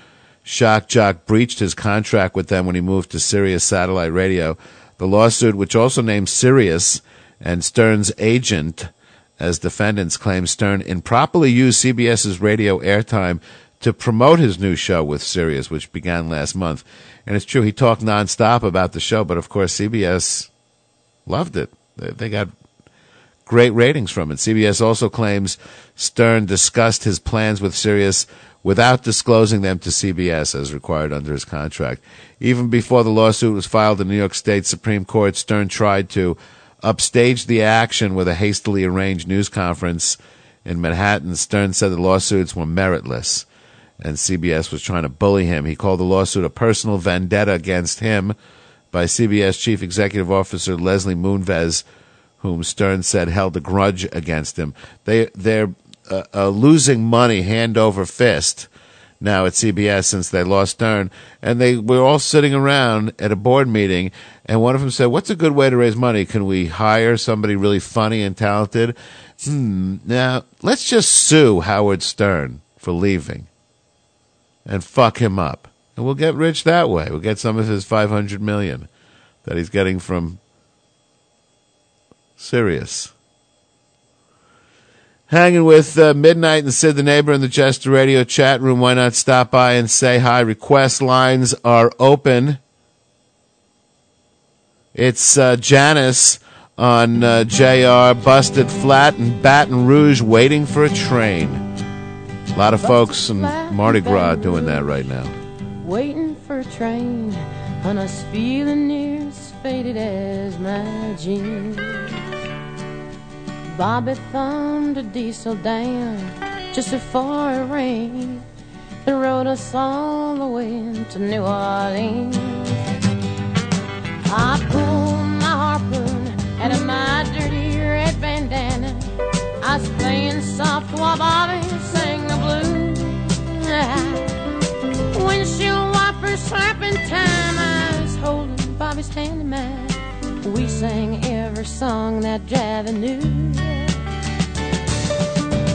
S7: Shock Jock, breached his contract with them when he moved to Sirius Satellite Radio. The lawsuit, which also named Sirius and Stern's agent as defendants, claims Stern improperly used CBS's radio airtime to promote his new show with Sirius, which began last month. And it's true, he talked nonstop about the show, but of course, CBS loved it. They got great ratings from it. CBS also claims Stern discussed his plans with Sirius without disclosing them to CBS as required under his contract. Even before the lawsuit was filed in New York State Supreme Court, Stern tried to upstage the action with a hastily arranged news conference in Manhattan. Stern said the lawsuits were meritless and CBS was trying to bully him. He called the lawsuit a personal vendetta against him by CBS Chief Executive Officer Leslie Moonves, whom Stern said held a grudge against him. They they're uh, uh, losing money hand over fist now at CBS since they lost Stern, and they were all sitting around at a board meeting, and one of them said, "What's a good way to raise money? Can we hire somebody really funny and talented?" Hmm. Now let's just sue Howard Stern for leaving and fuck him up. And we'll get rich that way. We'll get some of his 500 million that he's getting from Sirius. Hanging with uh, Midnight and Sid the Neighbor in the Jester Radio chat room. Why not stop by and say hi? Request lines are open. It's uh, Janis on uh, JR Busted Flat in Baton Rouge waiting for a train. A lot of folks in Mardi Gras doing that right now.
S11: Waiting for a train on us feeling near as faded as my jeans. Bobby thumbed a diesel down just before it rained and rode us all the way to New Orleans. I pulled my harpoon out of my dirty red bandana. I was playing soft while Bobby sang the blues. Windshield wipers slapping time. I was holding Bobby's hand in mine. We sang every song that Javi knew.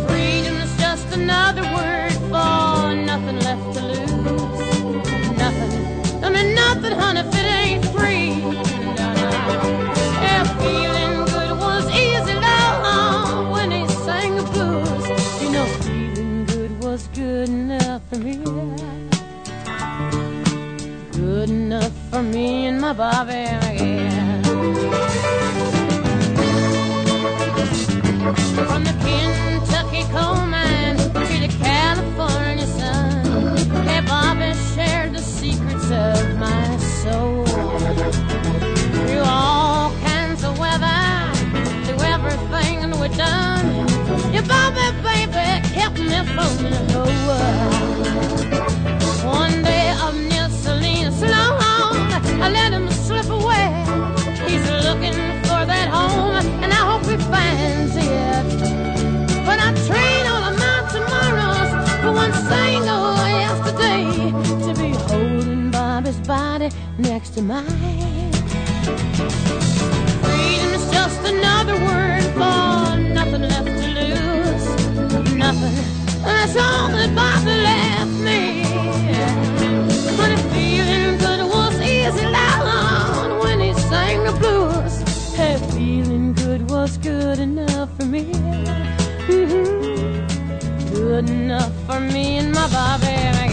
S11: Freedom's just another word for nothing left to lose. Nothing. I mean, nothing, honey, if it ain't free. Feeling good was easy, when he sang the blues. You know, feeling good was good enough for me. Good enough for me and my Bobby, From the Kentucky coal mine to the California sun, shared the secrets of my soul. Through all kinds of weather, through everything we've done, Bobby, baby, kept me from the body next to mine. Freedom is just another word for nothing left to lose. Nothing. That's all that Bobby left me. But if feeling good was easy, loud when he sang the blues. Hey, feeling good was good enough for me. Mm-hmm. Good enough for me and my Bobby.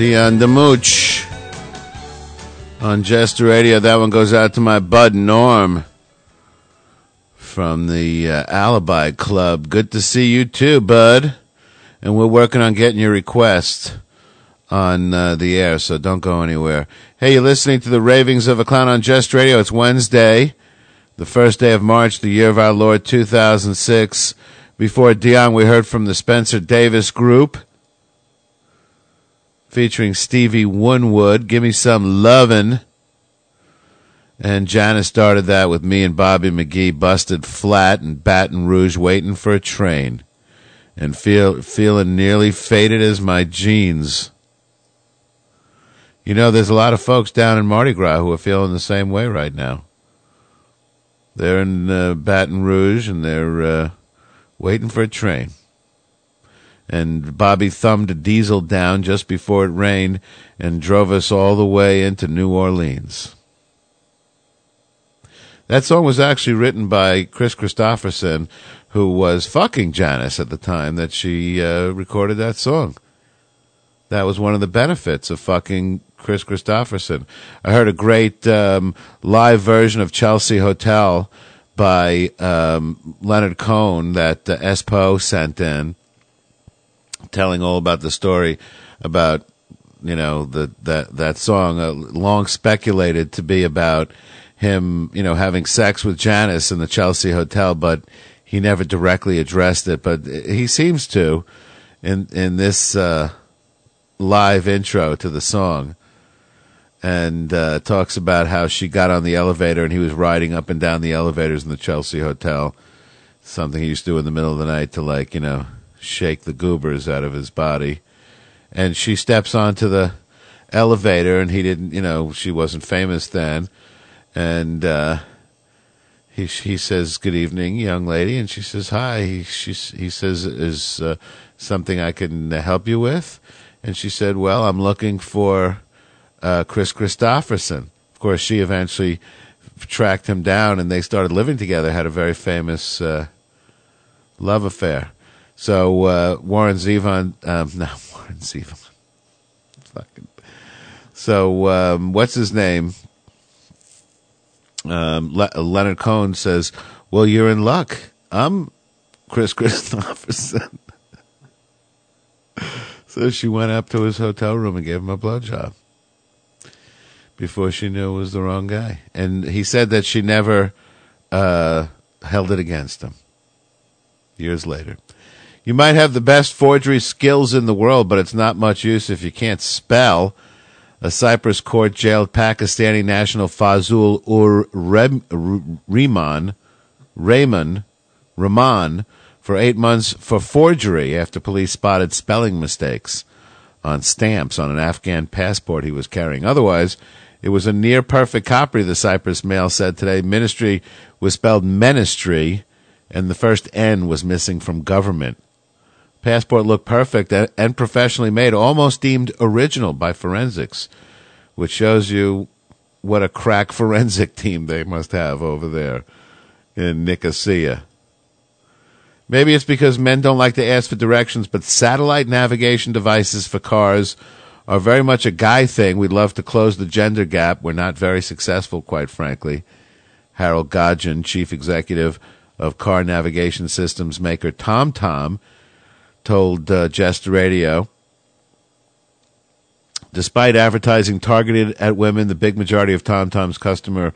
S7: Dion DeMooch on Jester Radio. That one goes out to my bud Norm from the uh, Alibi Club. Good to see you too, bud. And we're working on getting your request on uh, the air, so don't go anywhere. Hey, you're listening to the Ravings of a Clown on Jest Radio. It's Wednesday, the first day of March, the year of our Lord 2006. Before Dion, we heard from the Spencer Davis Group featuring Stevie Winwood. Give me some lovin'. And Janis started that with me and Bobby McGee busted flat in Baton Rouge waiting for a train and feel feeling nearly faded as my jeans. You know, there's a lot of folks down in Mardi Gras who are feeling the same way right now. They're in uh, Baton Rouge and they're uh, waiting for a train and Bobby thumbed a diesel down just before it rained and drove us all the way into New Orleans. That song was actually written by Kris Kristofferson, who was fucking Janis at the time that she uh, recorded that song. That was one of the benefits of fucking Kris Kristofferson. I heard a great um, live version of Chelsea Hotel by um, Leonard Cohen that uh, Espo sent in telling all about the story about you know the that that song uh, long speculated to be about him you know having sex with Janis in the Chelsea hotel but he never directly addressed it but he seems to in in this uh, live intro to the song and uh, talks about how she got on the elevator and he was riding up and down the elevators in the Chelsea Hotel. Something he used to do in the middle of the night to, like, you know, shake the goobers out of his body. And she steps onto the elevator and he didn't, you know, she wasn't famous then. And, uh, he he says good evening young lady. And she says hi. He she he says is uh, something i can help you with? And she said well i'm looking for uh, kris kristofferson. Of course she eventually tracked him down and they started living together had a very famous uh, love affair so uh, warren zevon um, no warren zevon fucking so um, what's his name um, Le- Leonard Cohen says, "Well, you're in luck. I'm Kris Kristofferson." so she went up to his hotel room and gave him a blowjob before she knew it was the wrong guy. And he said that she never uh, held it against him. Years later, you might have the best forgery skills in the world, but it's not much use if you can't spell. A Cyprus court jailed Pakistani national Fazul ur Rehman, Rahman, Rahman for eight months for forgery after police spotted spelling mistakes on stamps on an Afghan passport he was carrying. Otherwise, it was a near perfect copy, the Cyprus Mail said today. Ministry was spelled ministry, and the first N was missing from government. Passport looked perfect and- professionally made, almost deemed original by forensics, which shows you what a crack forensic team they must have over there in Nicosia. Maybe it's because men don't like to ask for directions, but satellite navigation devices for cars are very much a guy thing. We'd love to close the gender gap. We're not very successful, quite frankly. Harold Goddijn, chief executive of car navigation systems maker TomTom, told uh, Jester Radio. Despite advertising targeted at women, the big majority of TomTom's customer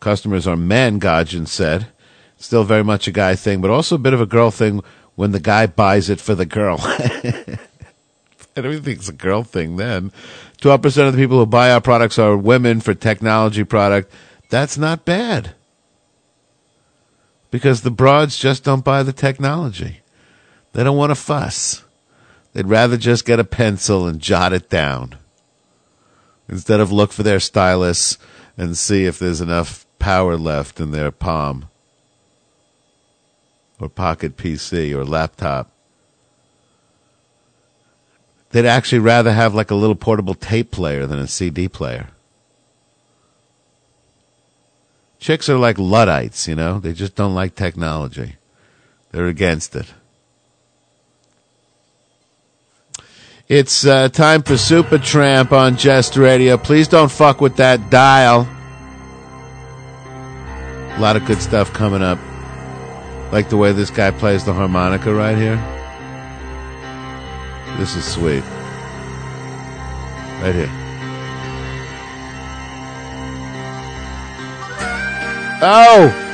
S7: customers are men. Goddijn said, still very much a guy thing, but also a bit of a girl thing when the guy buys it for the girl. It's a girl thing then. 12% of the people who buy our products are women for technology product. That's not bad. Because the broads just don't buy the technology. They don't want to fuss. They'd rather just get a pencil and jot it down instead of look for their stylus and see if there's enough power left in their palm or pocket PC or laptop. They'd actually rather have like a little portable tape player than a CD player. Chicks are like Luddites, you know? They just don't like technology. They're against it. It's uh, time for Supertramp on Jest Radio. Please don't fuck with that dial. A lot of good stuff coming up. Like the way this guy plays the harmonica right here. This is sweet. Right here. Oh!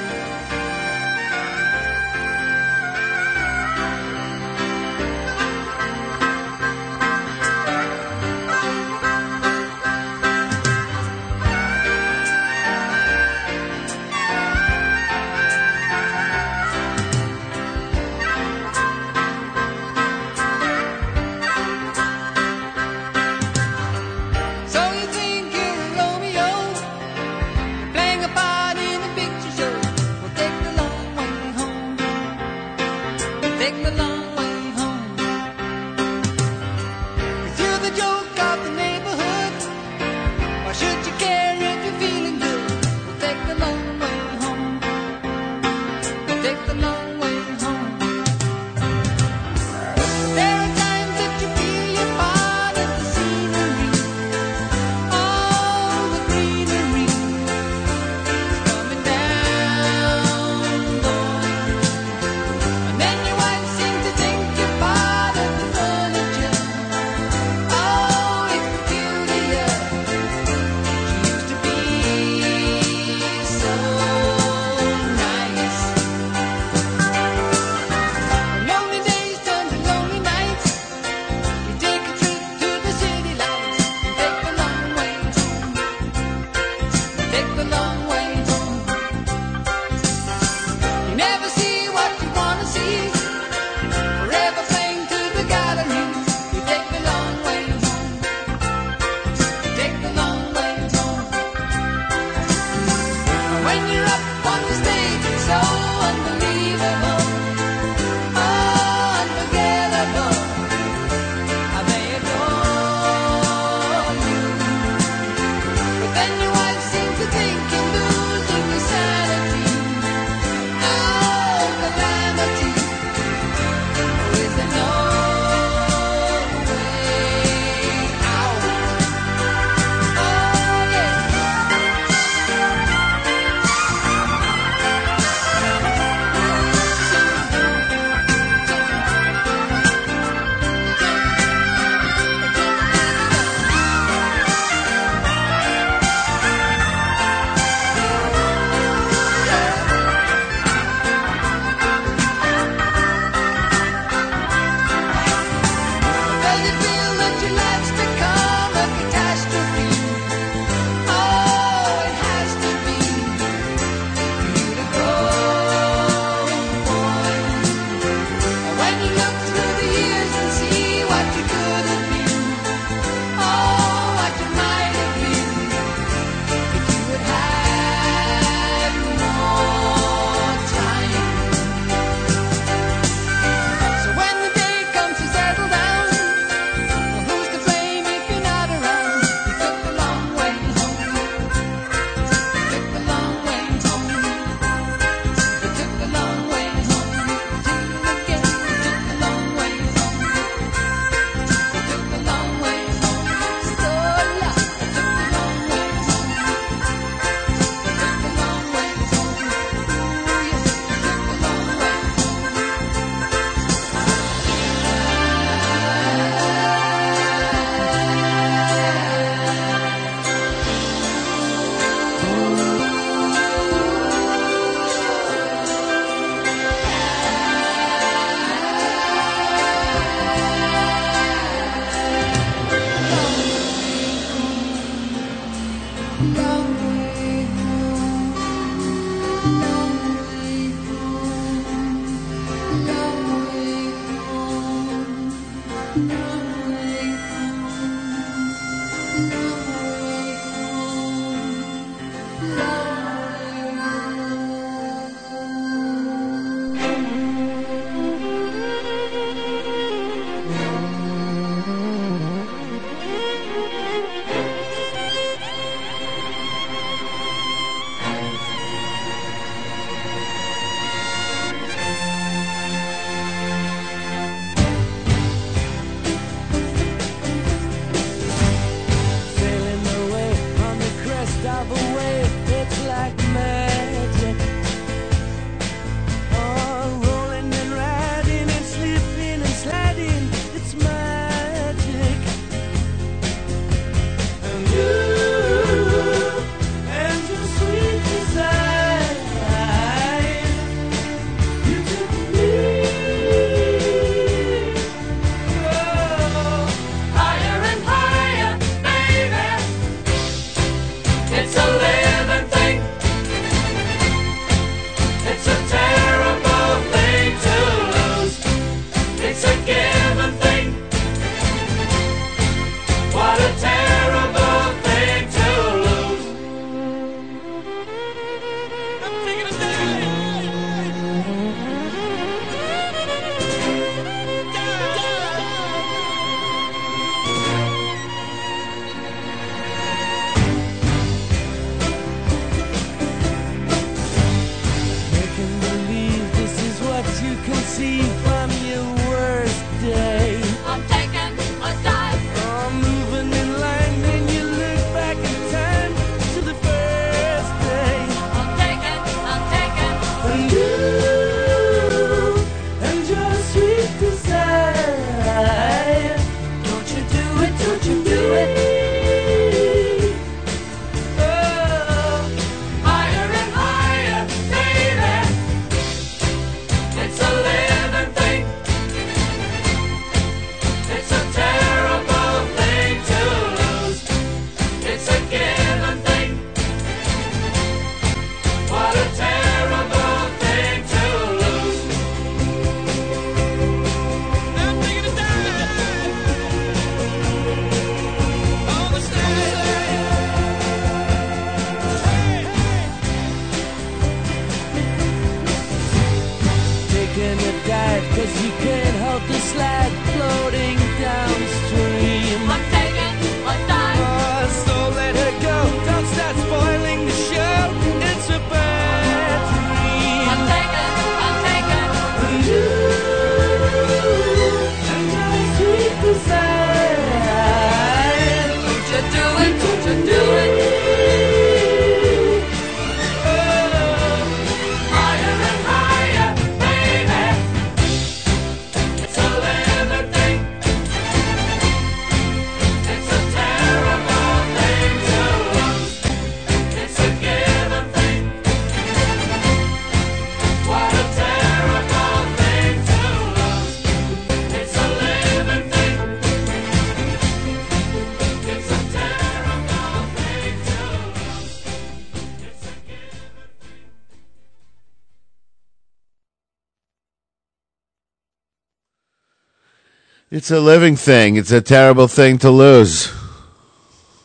S8: It's
S1: a living thing. It's a terrible thing to lose.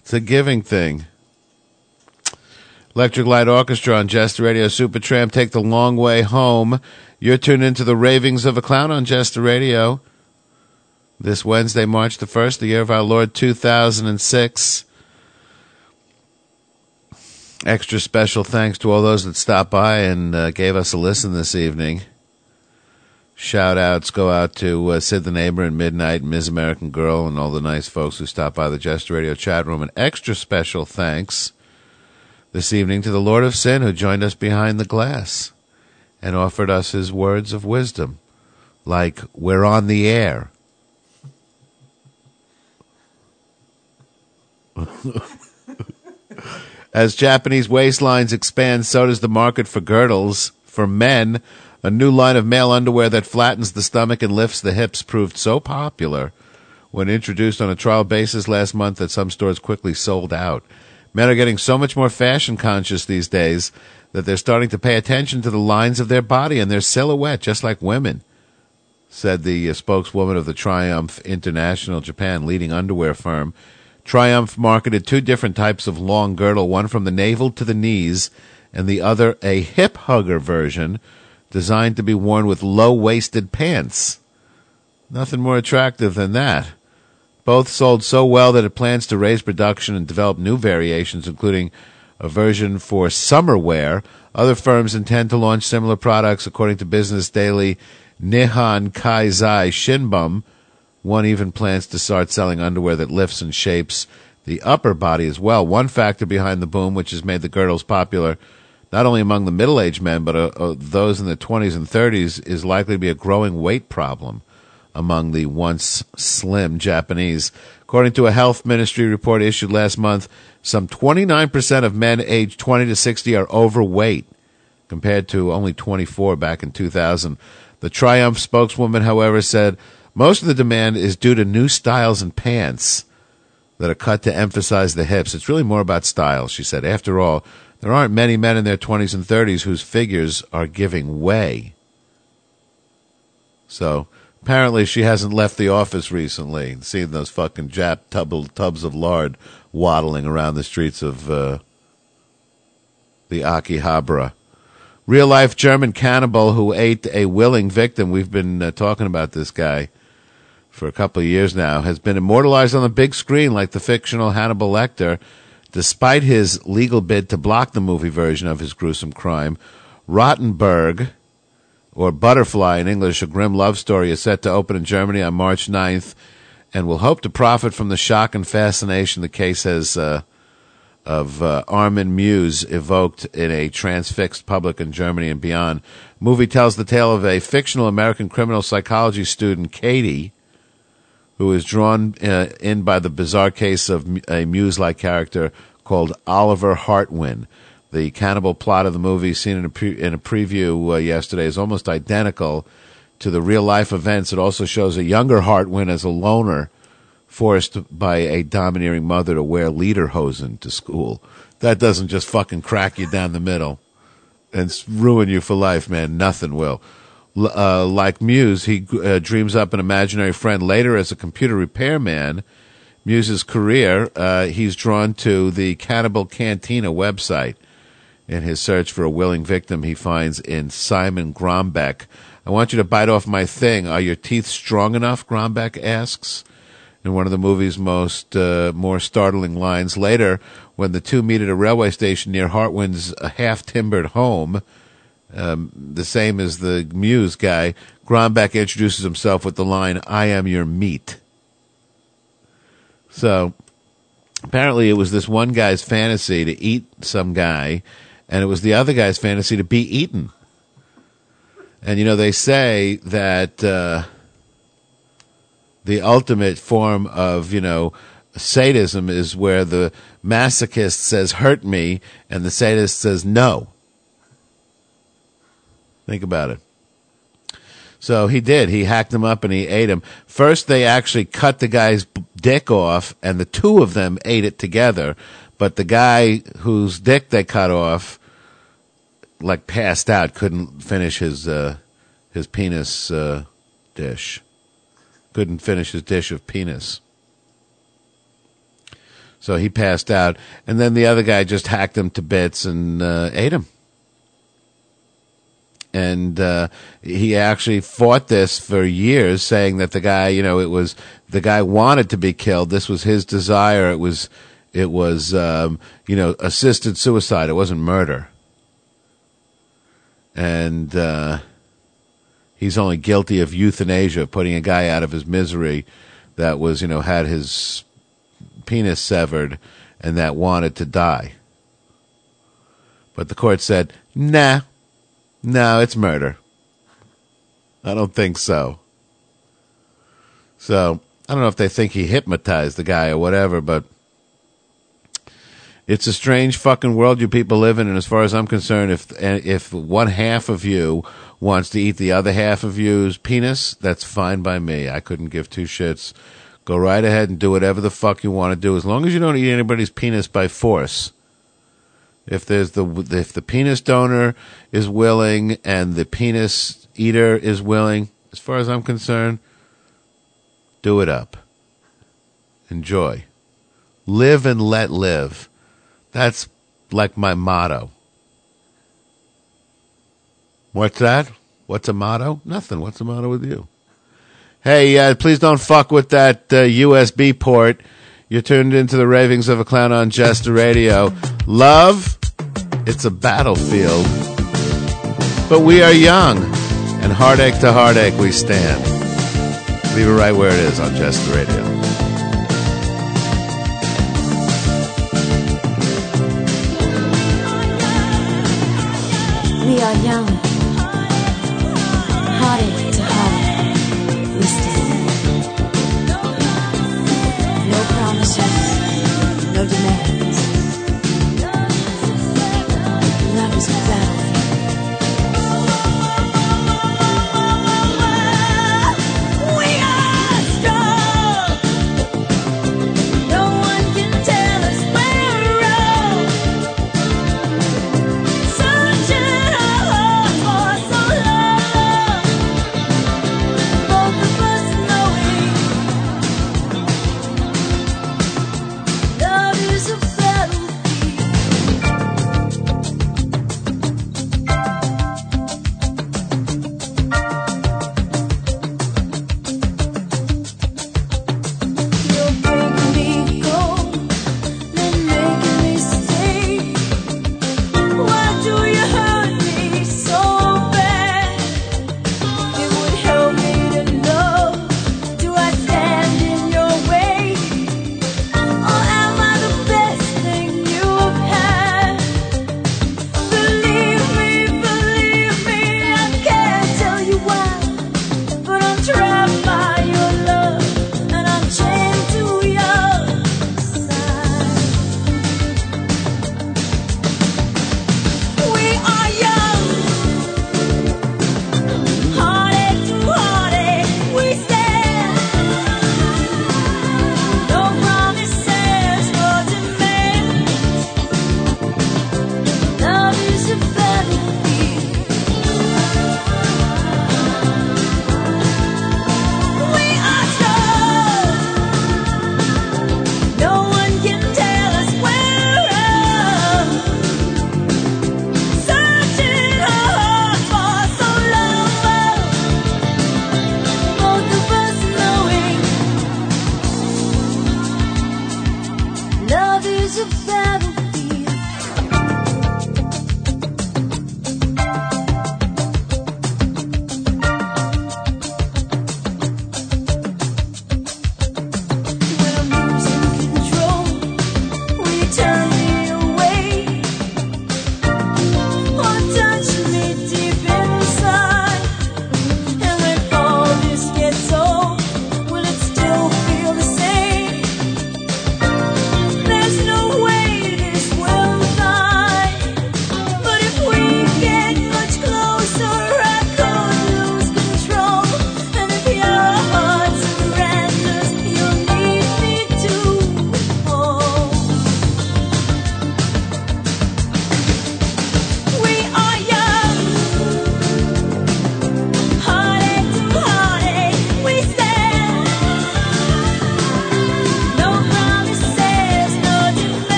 S1: It's a
S7: giving thing. Electric Light Orchestra on Jester Radio Supertramp take the long way home. You're tuned into the ravings of a clown on Jester Radio. This Wednesday, March the 1st, the year of our Lord 2006. Extra special thanks to all those that stopped by and uh, gave us a listen this evening. Shout outs go out to uh, Sid the Neighbor and Midnight, Ms. American Girl, and all the nice folks who stopped by the Jester Radio chat room. An extra special thanks this evening to the Lord of Sin who joined us behind the glass and offered us his words of wisdom, like, We're on the air. As Japanese waistlines expand, so does the market for girdles. For men, a new line of male underwear that flattens the stomach and lifts the hips proved so popular when introduced on a trial basis last month that some stores quickly sold out. Men are getting so much more fashion conscious these days that they're starting to pay attention to the lines of their body and their silhouette, just like women, said the uh, spokeswoman of the Triumph International Japan leading underwear firm. Triumph marketed two different types of long girdle, one from the navel to the knees, and the other a hip hugger version designed to be worn with low waisted pants. Nothing more attractive than that. Both sold so well that it plans to raise production and develop new variations, including a version for summer wear. Other firms intend to launch similar products, according to Business Daily. Nihon Keizai Shimbun. One even plans to start selling underwear that lifts and shapes the upper body as well. One factor behind the boom, which has made the girdles popular not only among the middle aged men, but uh, uh, those in the 20s and 30s, is likely to be a growing weight problem among the once slim Japanese. According to a health ministry report issued last month, some 29% of men aged 20 to 60 are overweight, compared to only 24 back in 2000. The Triumph spokeswoman, however, said most of the demand is due to new styles and pants that are cut to emphasize the hips. It's really more about style, she said. After all, there aren't many men in their 20s and 30s whose figures are giving way. So, apparently she hasn't left the office recently, and seen those fucking Jap tub- tubs of lard waddling around the streets of uh, the Akihabara. Real life German cannibal who ate a willing victim. We've been uh, talking about this guy for a couple of years now. Has been immortalized on the big screen like the fictional Hannibal Lecter. Despite his legal bid to block the movie version of his gruesome crime, Rohtenburg, or Butterfly in English, a grim love story, is set to open in Germany on March 9th and will hope to profit from the shock and fascination the case has uh, of uh, Armin Meiwes evoked in a transfixed public in Germany and beyond. Movie tells the tale of a fictional American criminal psychology student, Katie, who is drawn uh, in by the bizarre case of a Meiwes-like character called Oliver Hartwin. The cannibal plot of the movie, seen in a, pre- in a preview uh, yesterday, is almost identical to the real-life events. It also shows a younger Hartwin as a loner forced by a domineering mother to wear lederhosen to school. That doesn't just fucking crack you down the middle and ruin you for life, man. Nothing will. Uh, like Meiwes, he uh, dreams up an imaginary friend later as a computer repairman. Meiwes's career, uh, he's drawn to the Cannibal Cantina website. In his search for a willing victim, he finds in Simon Grombeck I want you to bite off my thing. Are your teeth strong enough? Grombeck asks in one of the movie's most uh, more startling lines. Later, when the two meet at a railway station near Hartwin's half timbered home, um, the same as the Meiwes guy, Grombeck introduces himself with the line, I am your meat. So apparently it was this one guy's fantasy to eat some guy, and it was the other guy's fantasy to be eaten. And you know, they say that uh, the ultimate form of, you know, sadism is where the masochist says, hurt me, and the sadist says, no. Think about it. So he did. He hacked him up and he ate him. First, they actually cut the guy's dick off, and the two of them ate it together. But the guy whose dick they cut off, like passed out, couldn't finish his uh, his penis uh, dish. Couldn't finish his dish of penis. So he passed out, and then the other guy just hacked him to bits and uh, ate him and uh, he actually fought this for years, saying that the guy, you know, it was the guy wanted to be killed. This was his desire. It was, it was, um, you know, assisted suicide. It wasn't murder. And uh, he's only guilty of euthanasia, putting a guy out of his misery that was, you know, had his penis severed and that wanted to die. But the court said, nah, no, it's murder. I don't think so. So, I don't know if they think he hypnotized the guy or whatever, but it's a strange fucking world you people live in. And as far as I'm concerned, if if one half of you wants to eat the other half of you's penis, that's fine by me. I couldn't give two shits. Go right ahead and do whatever the fuck you want to do, as long as you don't eat anybody's penis by force. If there's the if the penis donor is willing and the penis eater is willing, as far as I'm concerned, do it up. Enjoy. Live and let live. That's like my motto. What's that? What's a motto? Nothing. What's the motto with you? Hey, uh, please don't fuck with that uh, USB port. You're tuned into the ravings of a clown on Jester Radio. Love, it's a battlefield. But we are young, and heartache to heartache we stand. Leave it right where it is on Jester Radio.
S12: We are young.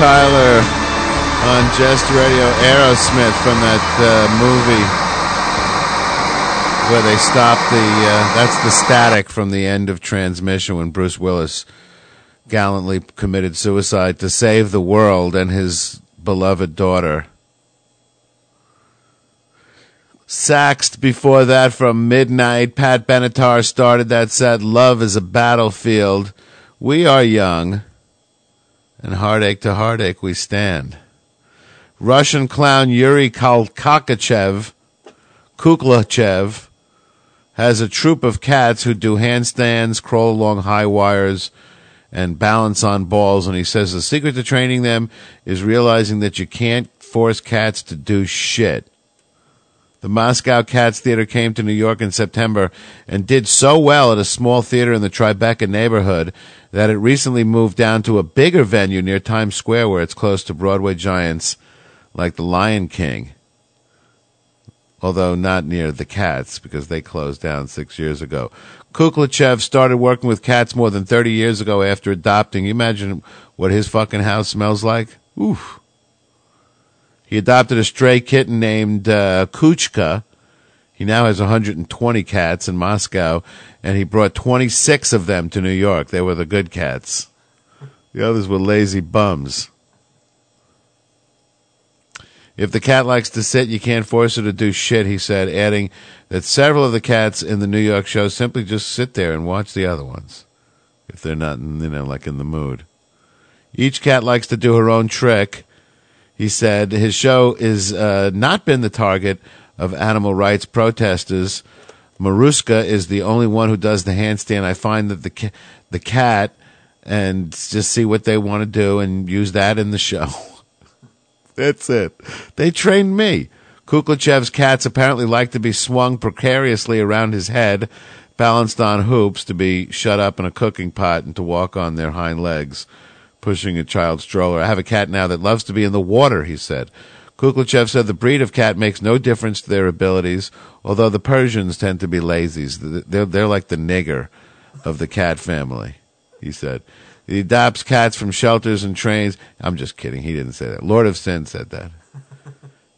S7: Tyler on Just Radio Aerosmith from that uh, movie where they stopped the. Uh, that's the static from the end of transmission when Bruce Willis gallantly committed suicide to save the world and his beloved daughter. Saxed before that from Midnight. Pat Benatar started that set. Love is a battlefield. We are young, and heartache to heartache we stand. Russian clown Yuri Kalkakachev, Kuklachev, has a troop of cats who do handstands, crawl along high wires, and balance on balls. And he says the secret to training them is realizing that you can't force cats to do shit. The Moscow Cats Theater came to New York in September and did so well at a small theater in the Tribeca neighborhood that it recently moved down to a bigger venue near Times Square where it's close to Broadway giants like The Lion King. Although not near the Cats because they closed down six years ago. Kuklachev started working with cats more than 30 years ago after adopting. You imagine what his fucking house smells like? Oof. He adopted a stray kitten named uh, Kuchka. He now has 120 cats in Moscow, and he brought 26 of them to New York. They were the good cats. The others were lazy bums. If the cat likes to sit, you can't force her to do shit, he said, adding that several of the cats in the New York show simply just sit there and watch the other ones if they're not, you know, like in the mood. Each cat likes to do her own trick. He said his show is uh, not been the target of animal rights protesters. Maruska is the only one who does the handstand. I find that the ca- the cat and just see what they want to do and use that in the show. That's it. They trained me. Kuklachev's cats apparently like to be swung precariously around his head, balanced on hoops, to be shut up in a cooking pot, and to walk on their hind legs, pushing a child's stroller. I have a cat now that loves to be in the water, he said. Kuklachev said the breed of cat makes no difference to their abilities, although the Persians tend to be lazies. They're, they're like the nigger of the cat family, he said. He adopts cats from shelters and trains. I'm just kidding. He didn't say that. Lord of Sin said that.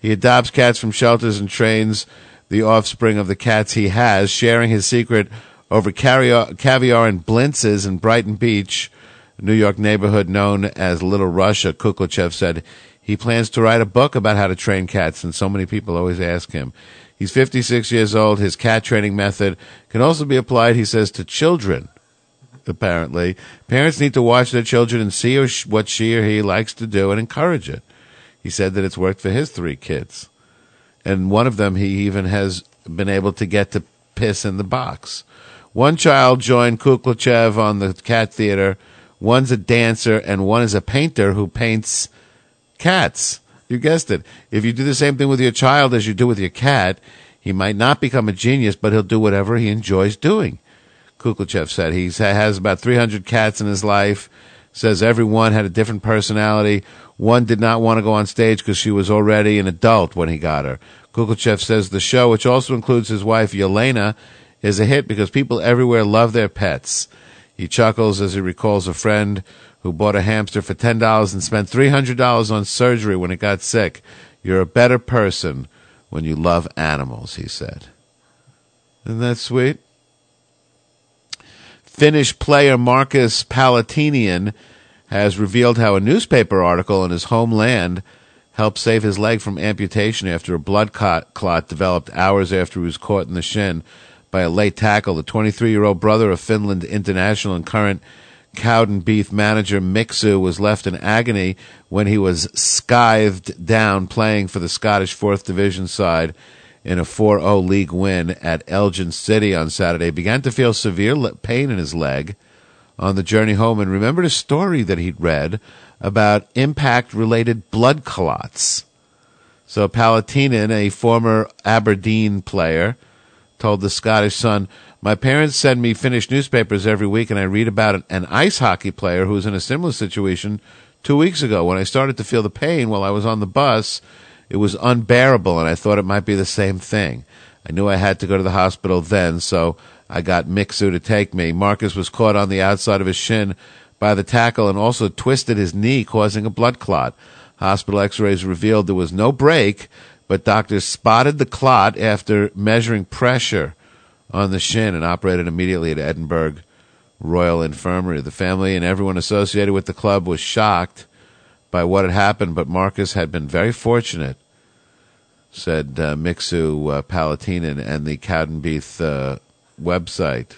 S7: He adopts cats from shelters and trains the offspring of the cats he has, sharing his secret over caviar, and blintzes in Brighton Beach, New York neighborhood known as Little Russia. Kuklachev said he plans to write a book about how to train cats, and so many people always ask him. He's 56 years old. His cat training method can also be applied, he says, to children apparently. Parents need to watch their children and see what she or he likes to do and encourage it. He said that it's worked for his three kids. And one of them, he even has been able to get to piss in the box. One child joined Kuklachev on the cat theater. One's a dancer, and one is a painter who paints cats. You guessed it. If you do the same thing with your child as you do with your cat, he might not become a genius, but he'll do whatever he enjoys doing. Kuklachev said. He has about 300 cats in his life. Says every one had a different personality. One did not want to go on stage because she was already an adult when he got her. Kuklachev says the show, which also includes his wife Yelena, is a hit because people everywhere love their pets. He chuckles as he recalls a friend who bought a hamster for ten dollars and spent three hundred dollars on surgery when it got sick. You're a better person when you love animals, he said. Isn't that sweet? Finnish player Marcus Paatelainen has revealed how a newspaper article in his homeland helped save his leg from amputation after a blood clot developed hours after he was caught in the shin by a late tackle. The 23 year old brother of Finland international and current Cowdenbeath manager Mixu was left in agony when he was scythed down playing for the Scottish 4th Division side in a 4-0 league win at Elgin City on Saturday. Began to feel severe pain in his leg on the journey home and remembered a story that he'd read about impact-related blood clots. So Paatelainen, a former Aberdeen player, told the Scottish Sun, my parents send me Finnish newspapers every week, and I read about an ice hockey player who was in a similar situation two weeks ago. When I started to feel the pain while I was on the bus, it was unbearable, and I thought it might be the same thing. I knew I had to go to the hospital then, so I got Mixu to take me. Marcus was caught on the outside of his shin by the tackle and also twisted his knee, causing a blood clot. Hospital x rays revealed there was no break, but doctors spotted the clot after measuring pressure on the shin and operated immediately at Edinburgh Royal Infirmary. The family and everyone associated with the club was shocked by what had happened, but Marcus had been very fortunate, said uh, Mixu uh, Paatelainen and the Cowdenbeath uh, website.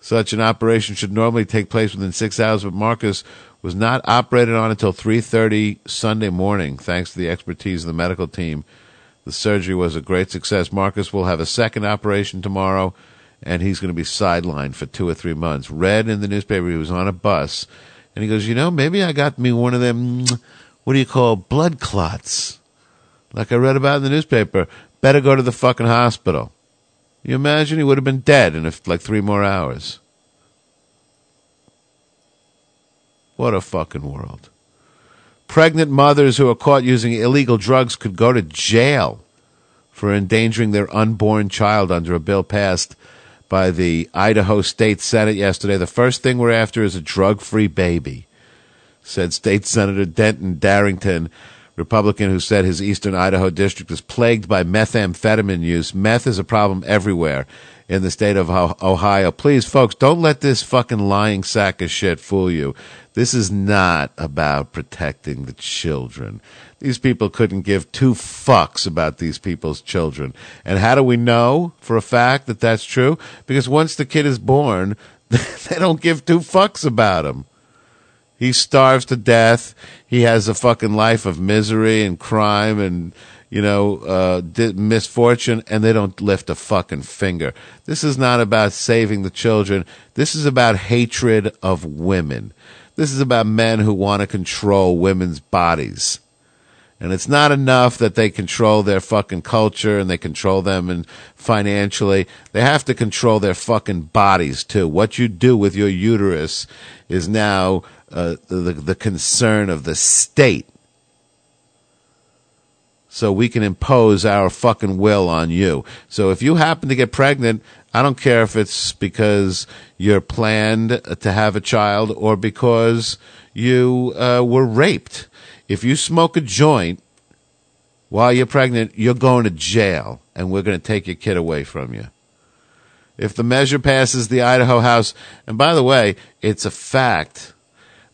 S7: Such an operation should normally take place within six hours, but Marcus was not operated on until 3.30 Sunday morning, thanks to the expertise of the medical team. The surgery was a great success. Marcus will have a second operation tomorrow, and he's going to be sidelined for two or three months. Read in the newspaper he was on a bus, and he goes, you know, maybe I got me one of them, what do you call, blood clots. Like I read about in the newspaper. Better go to the fucking hospital. You imagine he would have been dead in like three more hours. What a fucking world. Pregnant mothers who are caught using illegal drugs could go to jail for endangering their unborn child under a bill passed by the Idaho State Senate yesterday. The first thing we're after is a drug free baby, said State Senator Denton Darrington, Republican who said his eastern Idaho district is plagued by methamphetamine use. Meth is a problem everywhere in the state of Ohio. Please, folks, don't let this fucking lying sack of shit fool you. This is not about protecting the children. These people couldn't give two fucks about these people's children. And how do we know for a fact that that's true? Because once the kid is born, they don't give two fucks about him. He starves to death. He has a fucking life of misery and crime and, you know, uh, misfortune, and they don't lift a fucking finger. This is not about saving the children. This is about hatred of women. This is about men who want to control women's bodies. And it's not enough that they control their fucking culture and they control them and financially. They have to control their fucking bodies too. What you do with your uterus is now uh, the the concern of the state. So we can impose our fucking will on you. So if you happen to get pregnant, I don't care if it's because you're planned to have a child or because you uh, were raped. If you smoke a joint while you're pregnant, you're going to jail, and we're going to take your kid away from you. If the measure passes the Idaho House, and by the way, it's a fact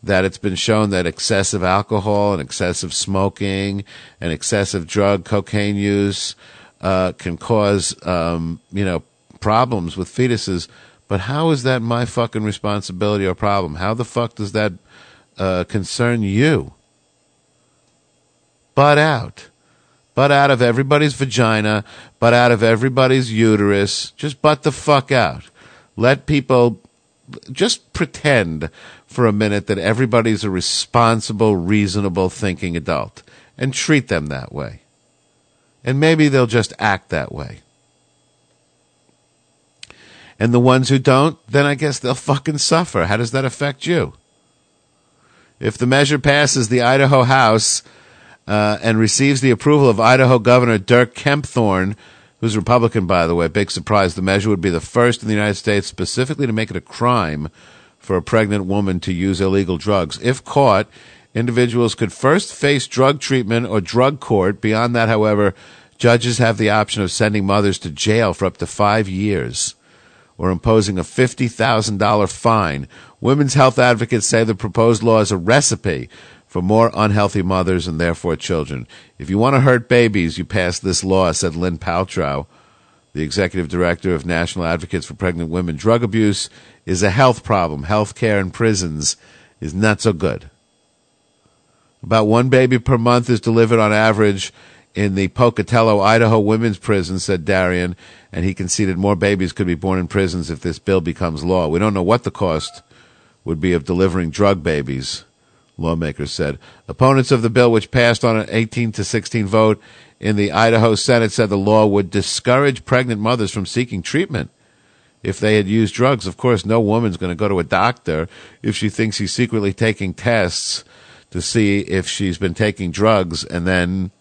S7: that it's been shown that excessive alcohol and excessive smoking and excessive drug, cocaine use uh, can cause, um, you know, problems with fetuses. But how is that my fucking responsibility or problem? How the fuck does that uh, concern you? Butt out. Butt out of everybody's vagina, butt out of everybody's uterus. Just butt the fuck out. Let people just pretend for a minute that everybody's a responsible, reasonable thinking adult and treat them that way. And maybe they'll just act that way. And the ones who don't, then I guess they'll fucking suffer. How does that affect you? If the measure passes the Idaho House uh, and receives the approval of Idaho Governor Dirk Kempthorne, who's Republican, by the way, big surprise, the measure would be the first in the United States specifically to make it a crime for a pregnant woman to use illegal drugs. If caught, individuals could first face drug treatment or drug court. Beyond that, however, judges have the option of sending mothers to jail for up to five years or imposing a $50,000 fine. Women's health advocates say the proposed law is a recipe for more unhealthy mothers and therefore children. If you want to hurt babies, you pass this law, said Lynn Paltrow, the executive director of National Advocates for Pregnant Women. Drug abuse is a health problem. Health care in prisons is not so good. About one baby per month is delivered on average in the Pocatello, Idaho women's prison, said Darian, and he conceded more babies could be born in prisons if this bill becomes law. We don't know what the cost would be of delivering drug babies, lawmakers said. Opponents of the bill, which passed on an 18 to 16 vote in the Idaho Senate, said the law would discourage pregnant mothers from seeking treatment if they had used drugs. Of course, no woman's going to go to a doctor if she thinks he's secretly taking tests to see if she's been taking drugs and then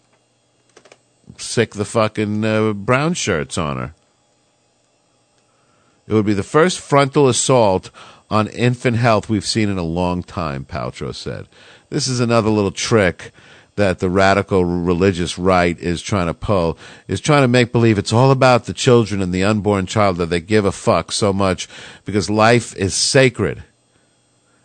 S7: sick the fucking uh, brown shirts on her. It would be the first frontal assault on infant health we've seen in a long time, Paltrow said. This is another little trick that the radical religious right is trying to pull, is trying to make believe it's all about the children and the unborn child that they give a fuck so much because life is sacred.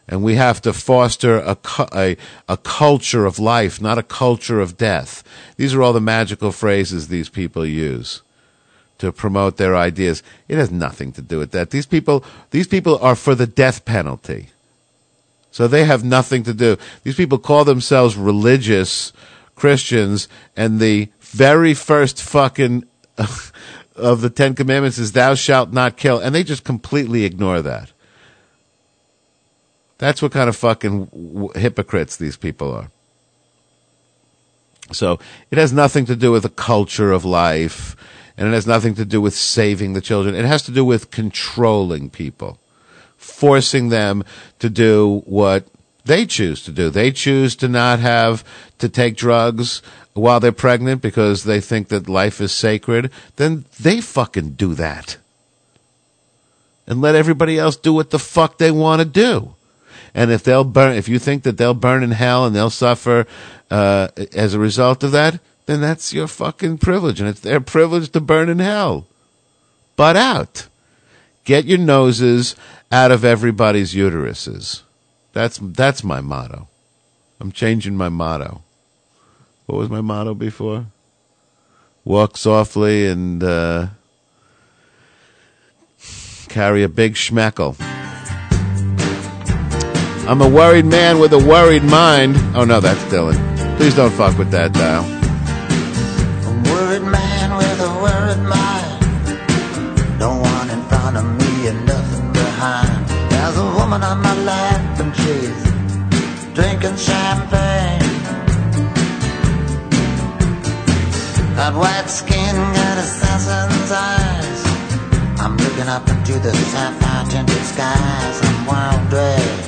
S7: And we have to foster a, a, a culture of life, not a culture of death. These are all the magical phrases these people use to promote their ideas. It has nothing to do with that. These people, these people are for the death penalty. So they have nothing to do. These people call themselves religious Christians, and the very first fucking of the Ten Commandments is "Thou shalt not kill," and they just completely ignore that. That's what kind of fucking hypocrites these people are. So it has nothing to do with the culture of life, and it has nothing to do with saving the children. It has to do with controlling people, forcing them to do what they choose to do. They choose to not have to take drugs while they're pregnant because they think that life is sacred. Then they fucking do that. And let everybody else do what the fuck they want to do. And if they'll burn, if you think that they'll burn in hell and they'll suffer uh, as a result of that, then that's your fucking privilege, and it's their privilege to burn in hell. Butt out. Get your noses out of everybody's uteruses. That's that's my motto. I'm changing my motto. What was my motto before? Walk softly and uh, carry a big schmeckle. I'm a worried man with a worried mind. Oh no, that's Dylan. Please don't fuck with that dial.
S13: worried man with a worried mind. Woman on my lap and she's drinking champagne. Got white skin, got assassin's eyes. I'm looking up into the sapphire tinted skies. I'm wild dressed,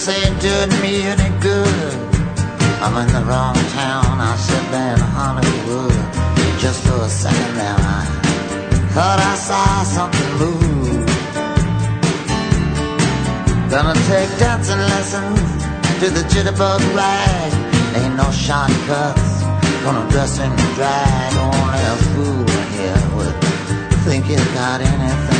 S13: This ain't doing me any good. I'm in the wrong town. I should be in Hollywood. Just for a second there, I thought I saw something move. Gonna take dancing lessons to the jitterbug rag. Ain't no shortcuts. Gonna dress in drag. Only a fool here would think he's got anything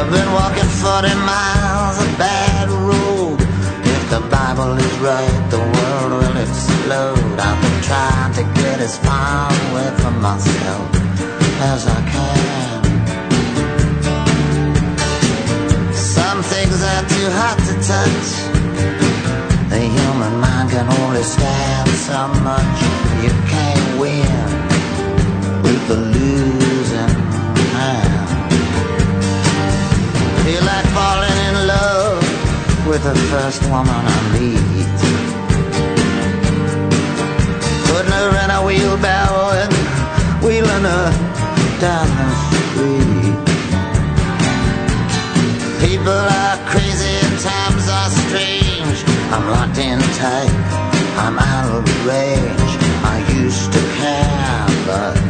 S13: I've been walking 40 miles of bad road. If the Bible is right, the world will explode. I've been trying to get as far away from myself as I can. Some things are too hot to touch. The human mind can only stand so much. You can't win with the losing with the first woman I meet. Putting her in a wheelbarrow and wheeling her down the street. People are crazy and times are strange. I'm locked in tight, I'm out of range. I used to care, but.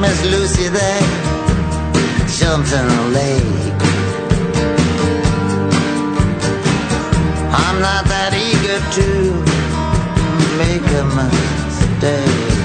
S13: Miss Lucy jumped in a lake. I'm not that eager to make a mistake.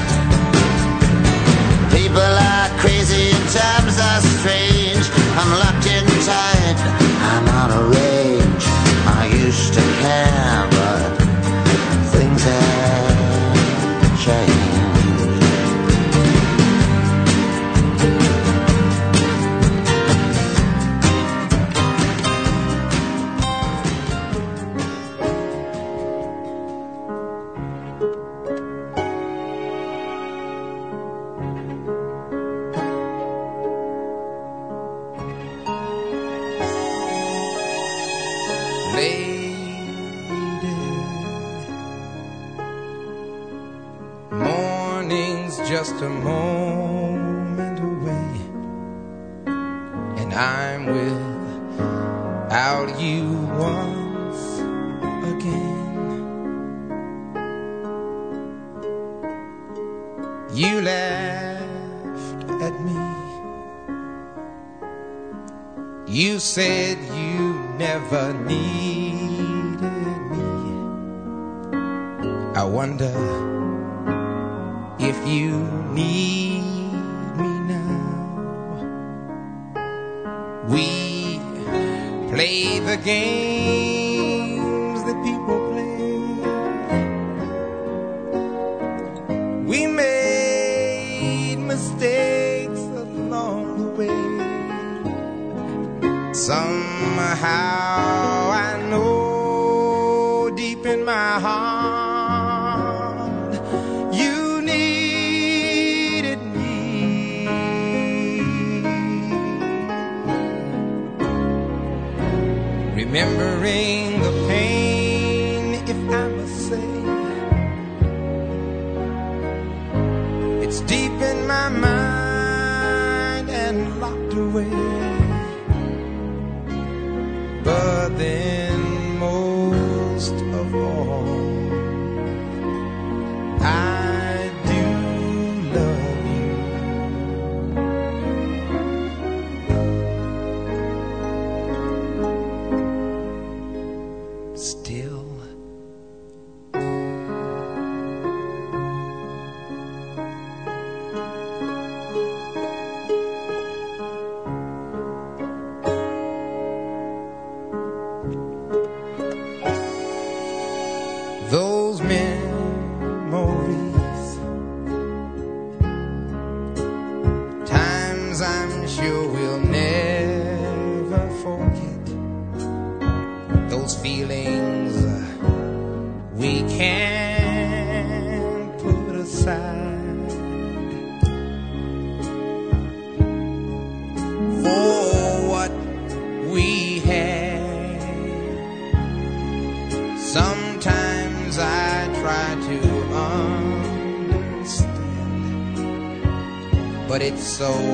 S14: So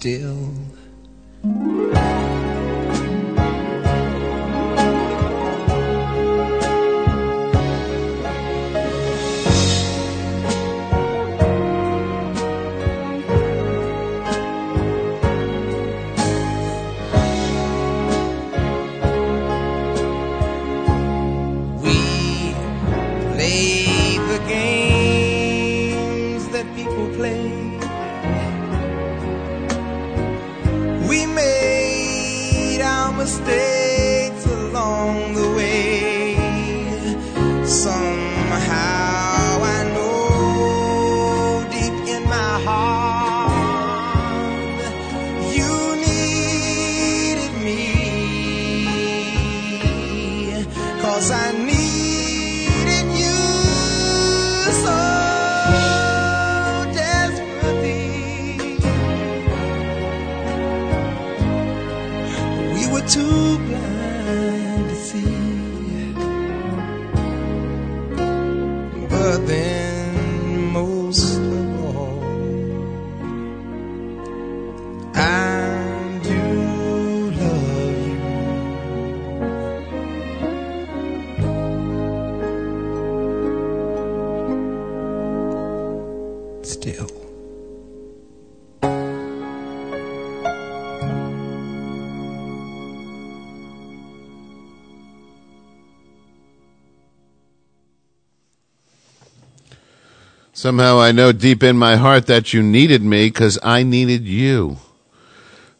S14: still. Somehow I know deep in my heart
S7: that you needed me because I needed you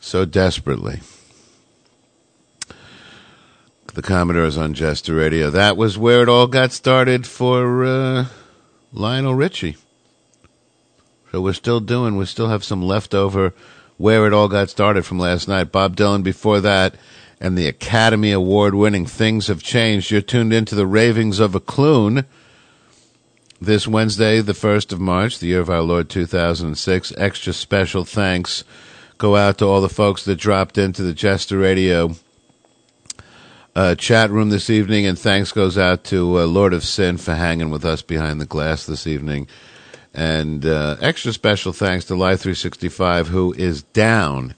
S7: so desperately. The Commodores on Jester Radio. That was where it all got started for uh, Lionel Richie. So we're still doing, we still have some leftover where it all got started from last night. Bob Dylan before that, and the Academy Award winning Things Have Changed. You're tuned into the ravings of a Clown. This Wednesday, the 1st of March, the year of our Lord 2006. Extra special thanks go out to all the folks that dropped into the Jester Radio uh, chat room this evening, and thanks goes out to uh, Lord of Sin for hanging with us behind the glass this evening. And uh, extra special thanks to Live 365, who is down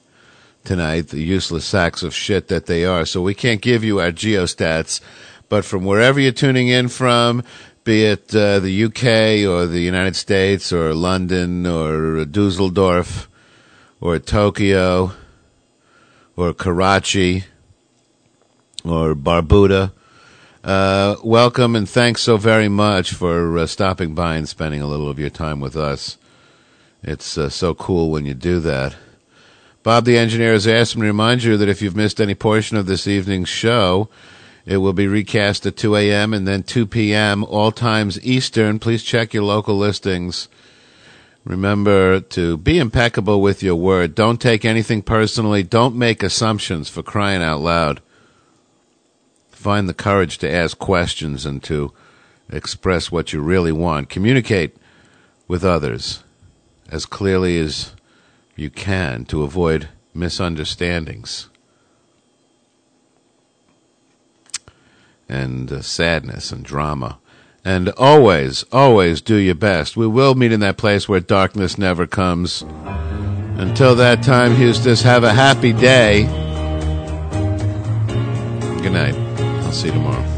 S7: tonight, the useless sacks of shit that they are. So we can't give you our geostats, but from wherever you're tuning in from, be it uh, the UK or the United States or London or Dusseldorf or Tokyo or Karachi or Barbuda, uh, welcome and thanks so very much for uh, stopping by and spending a little of your time with us. It's uh, so cool when you do that. Bob the engineer has asked me to remind you that if you've missed any portion of this evening's show, it will be recast at 2 a.m. and then 2 p.m. all times Eastern. Please check your local listings. Remember to be impeccable with your word. Don't take anything personally. Don't make assumptions for crying out loud. Find the courage to ask questions and to express what you really want. Communicate with others as clearly as you can to avoid misunderstandings and uh, sadness and drama. And always, always do your best. We will meet in that place where darkness never comes. Until that time, Houston, have a happy day. Good night. I'll see you tomorrow.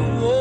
S15: whoa.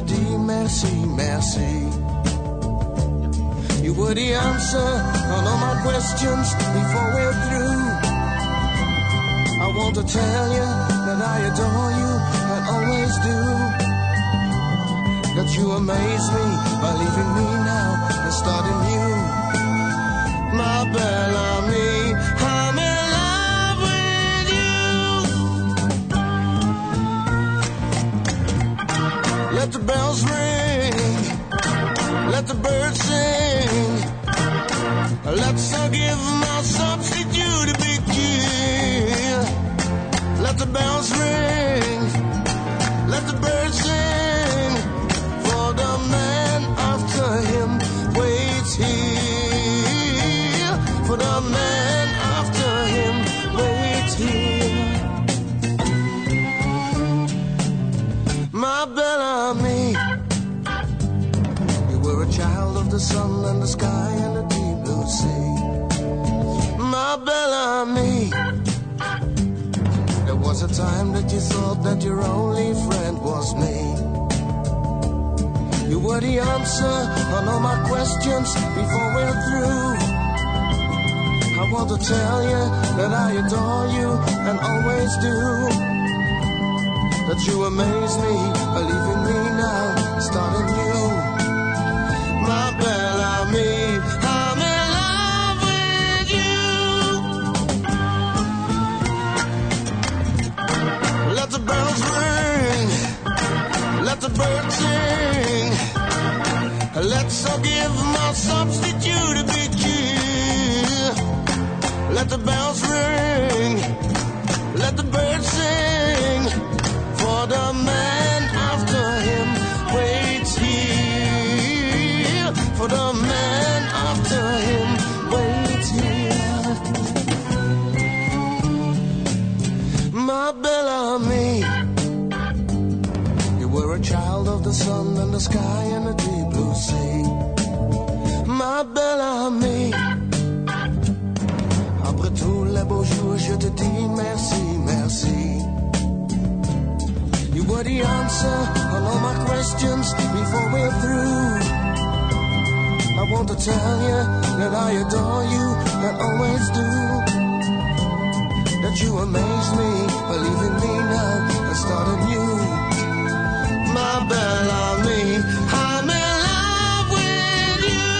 S15: te dis merci, merci. You were the answer on all my questions before we're through. I want to tell you that I adore you, and always do. That you amaze me by leaving me now and starting new. That your only friend was me. You were the answer on all my questions before we're through. I want to tell you that I adore you and always do. That you amaze me, believe in me now, starting new. Let's give my substitute a big cheer. Let the bells ring, let the birds sing. For the man after him waits here. For the man after him waits here. Ma Belle Amie. You were a child of the sun and the sky the answer on all my questions before we're through. I want to tell you that I adore you and always do. That you amaze me, believe in me now and start anew. My Bellamy, I'm in love with you.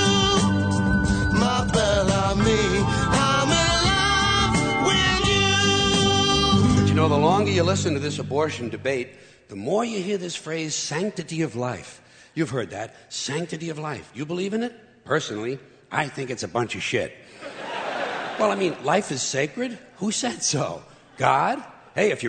S15: My you.
S16: But you know, the longer you listen to this abortion debate, the more you hear this phrase, sanctity of life. You've heard that, sanctity of life. You believe in it? Personally, I think it's a bunch of shit. Well, I mean, life is sacred. Who said so? God? Hey, if you read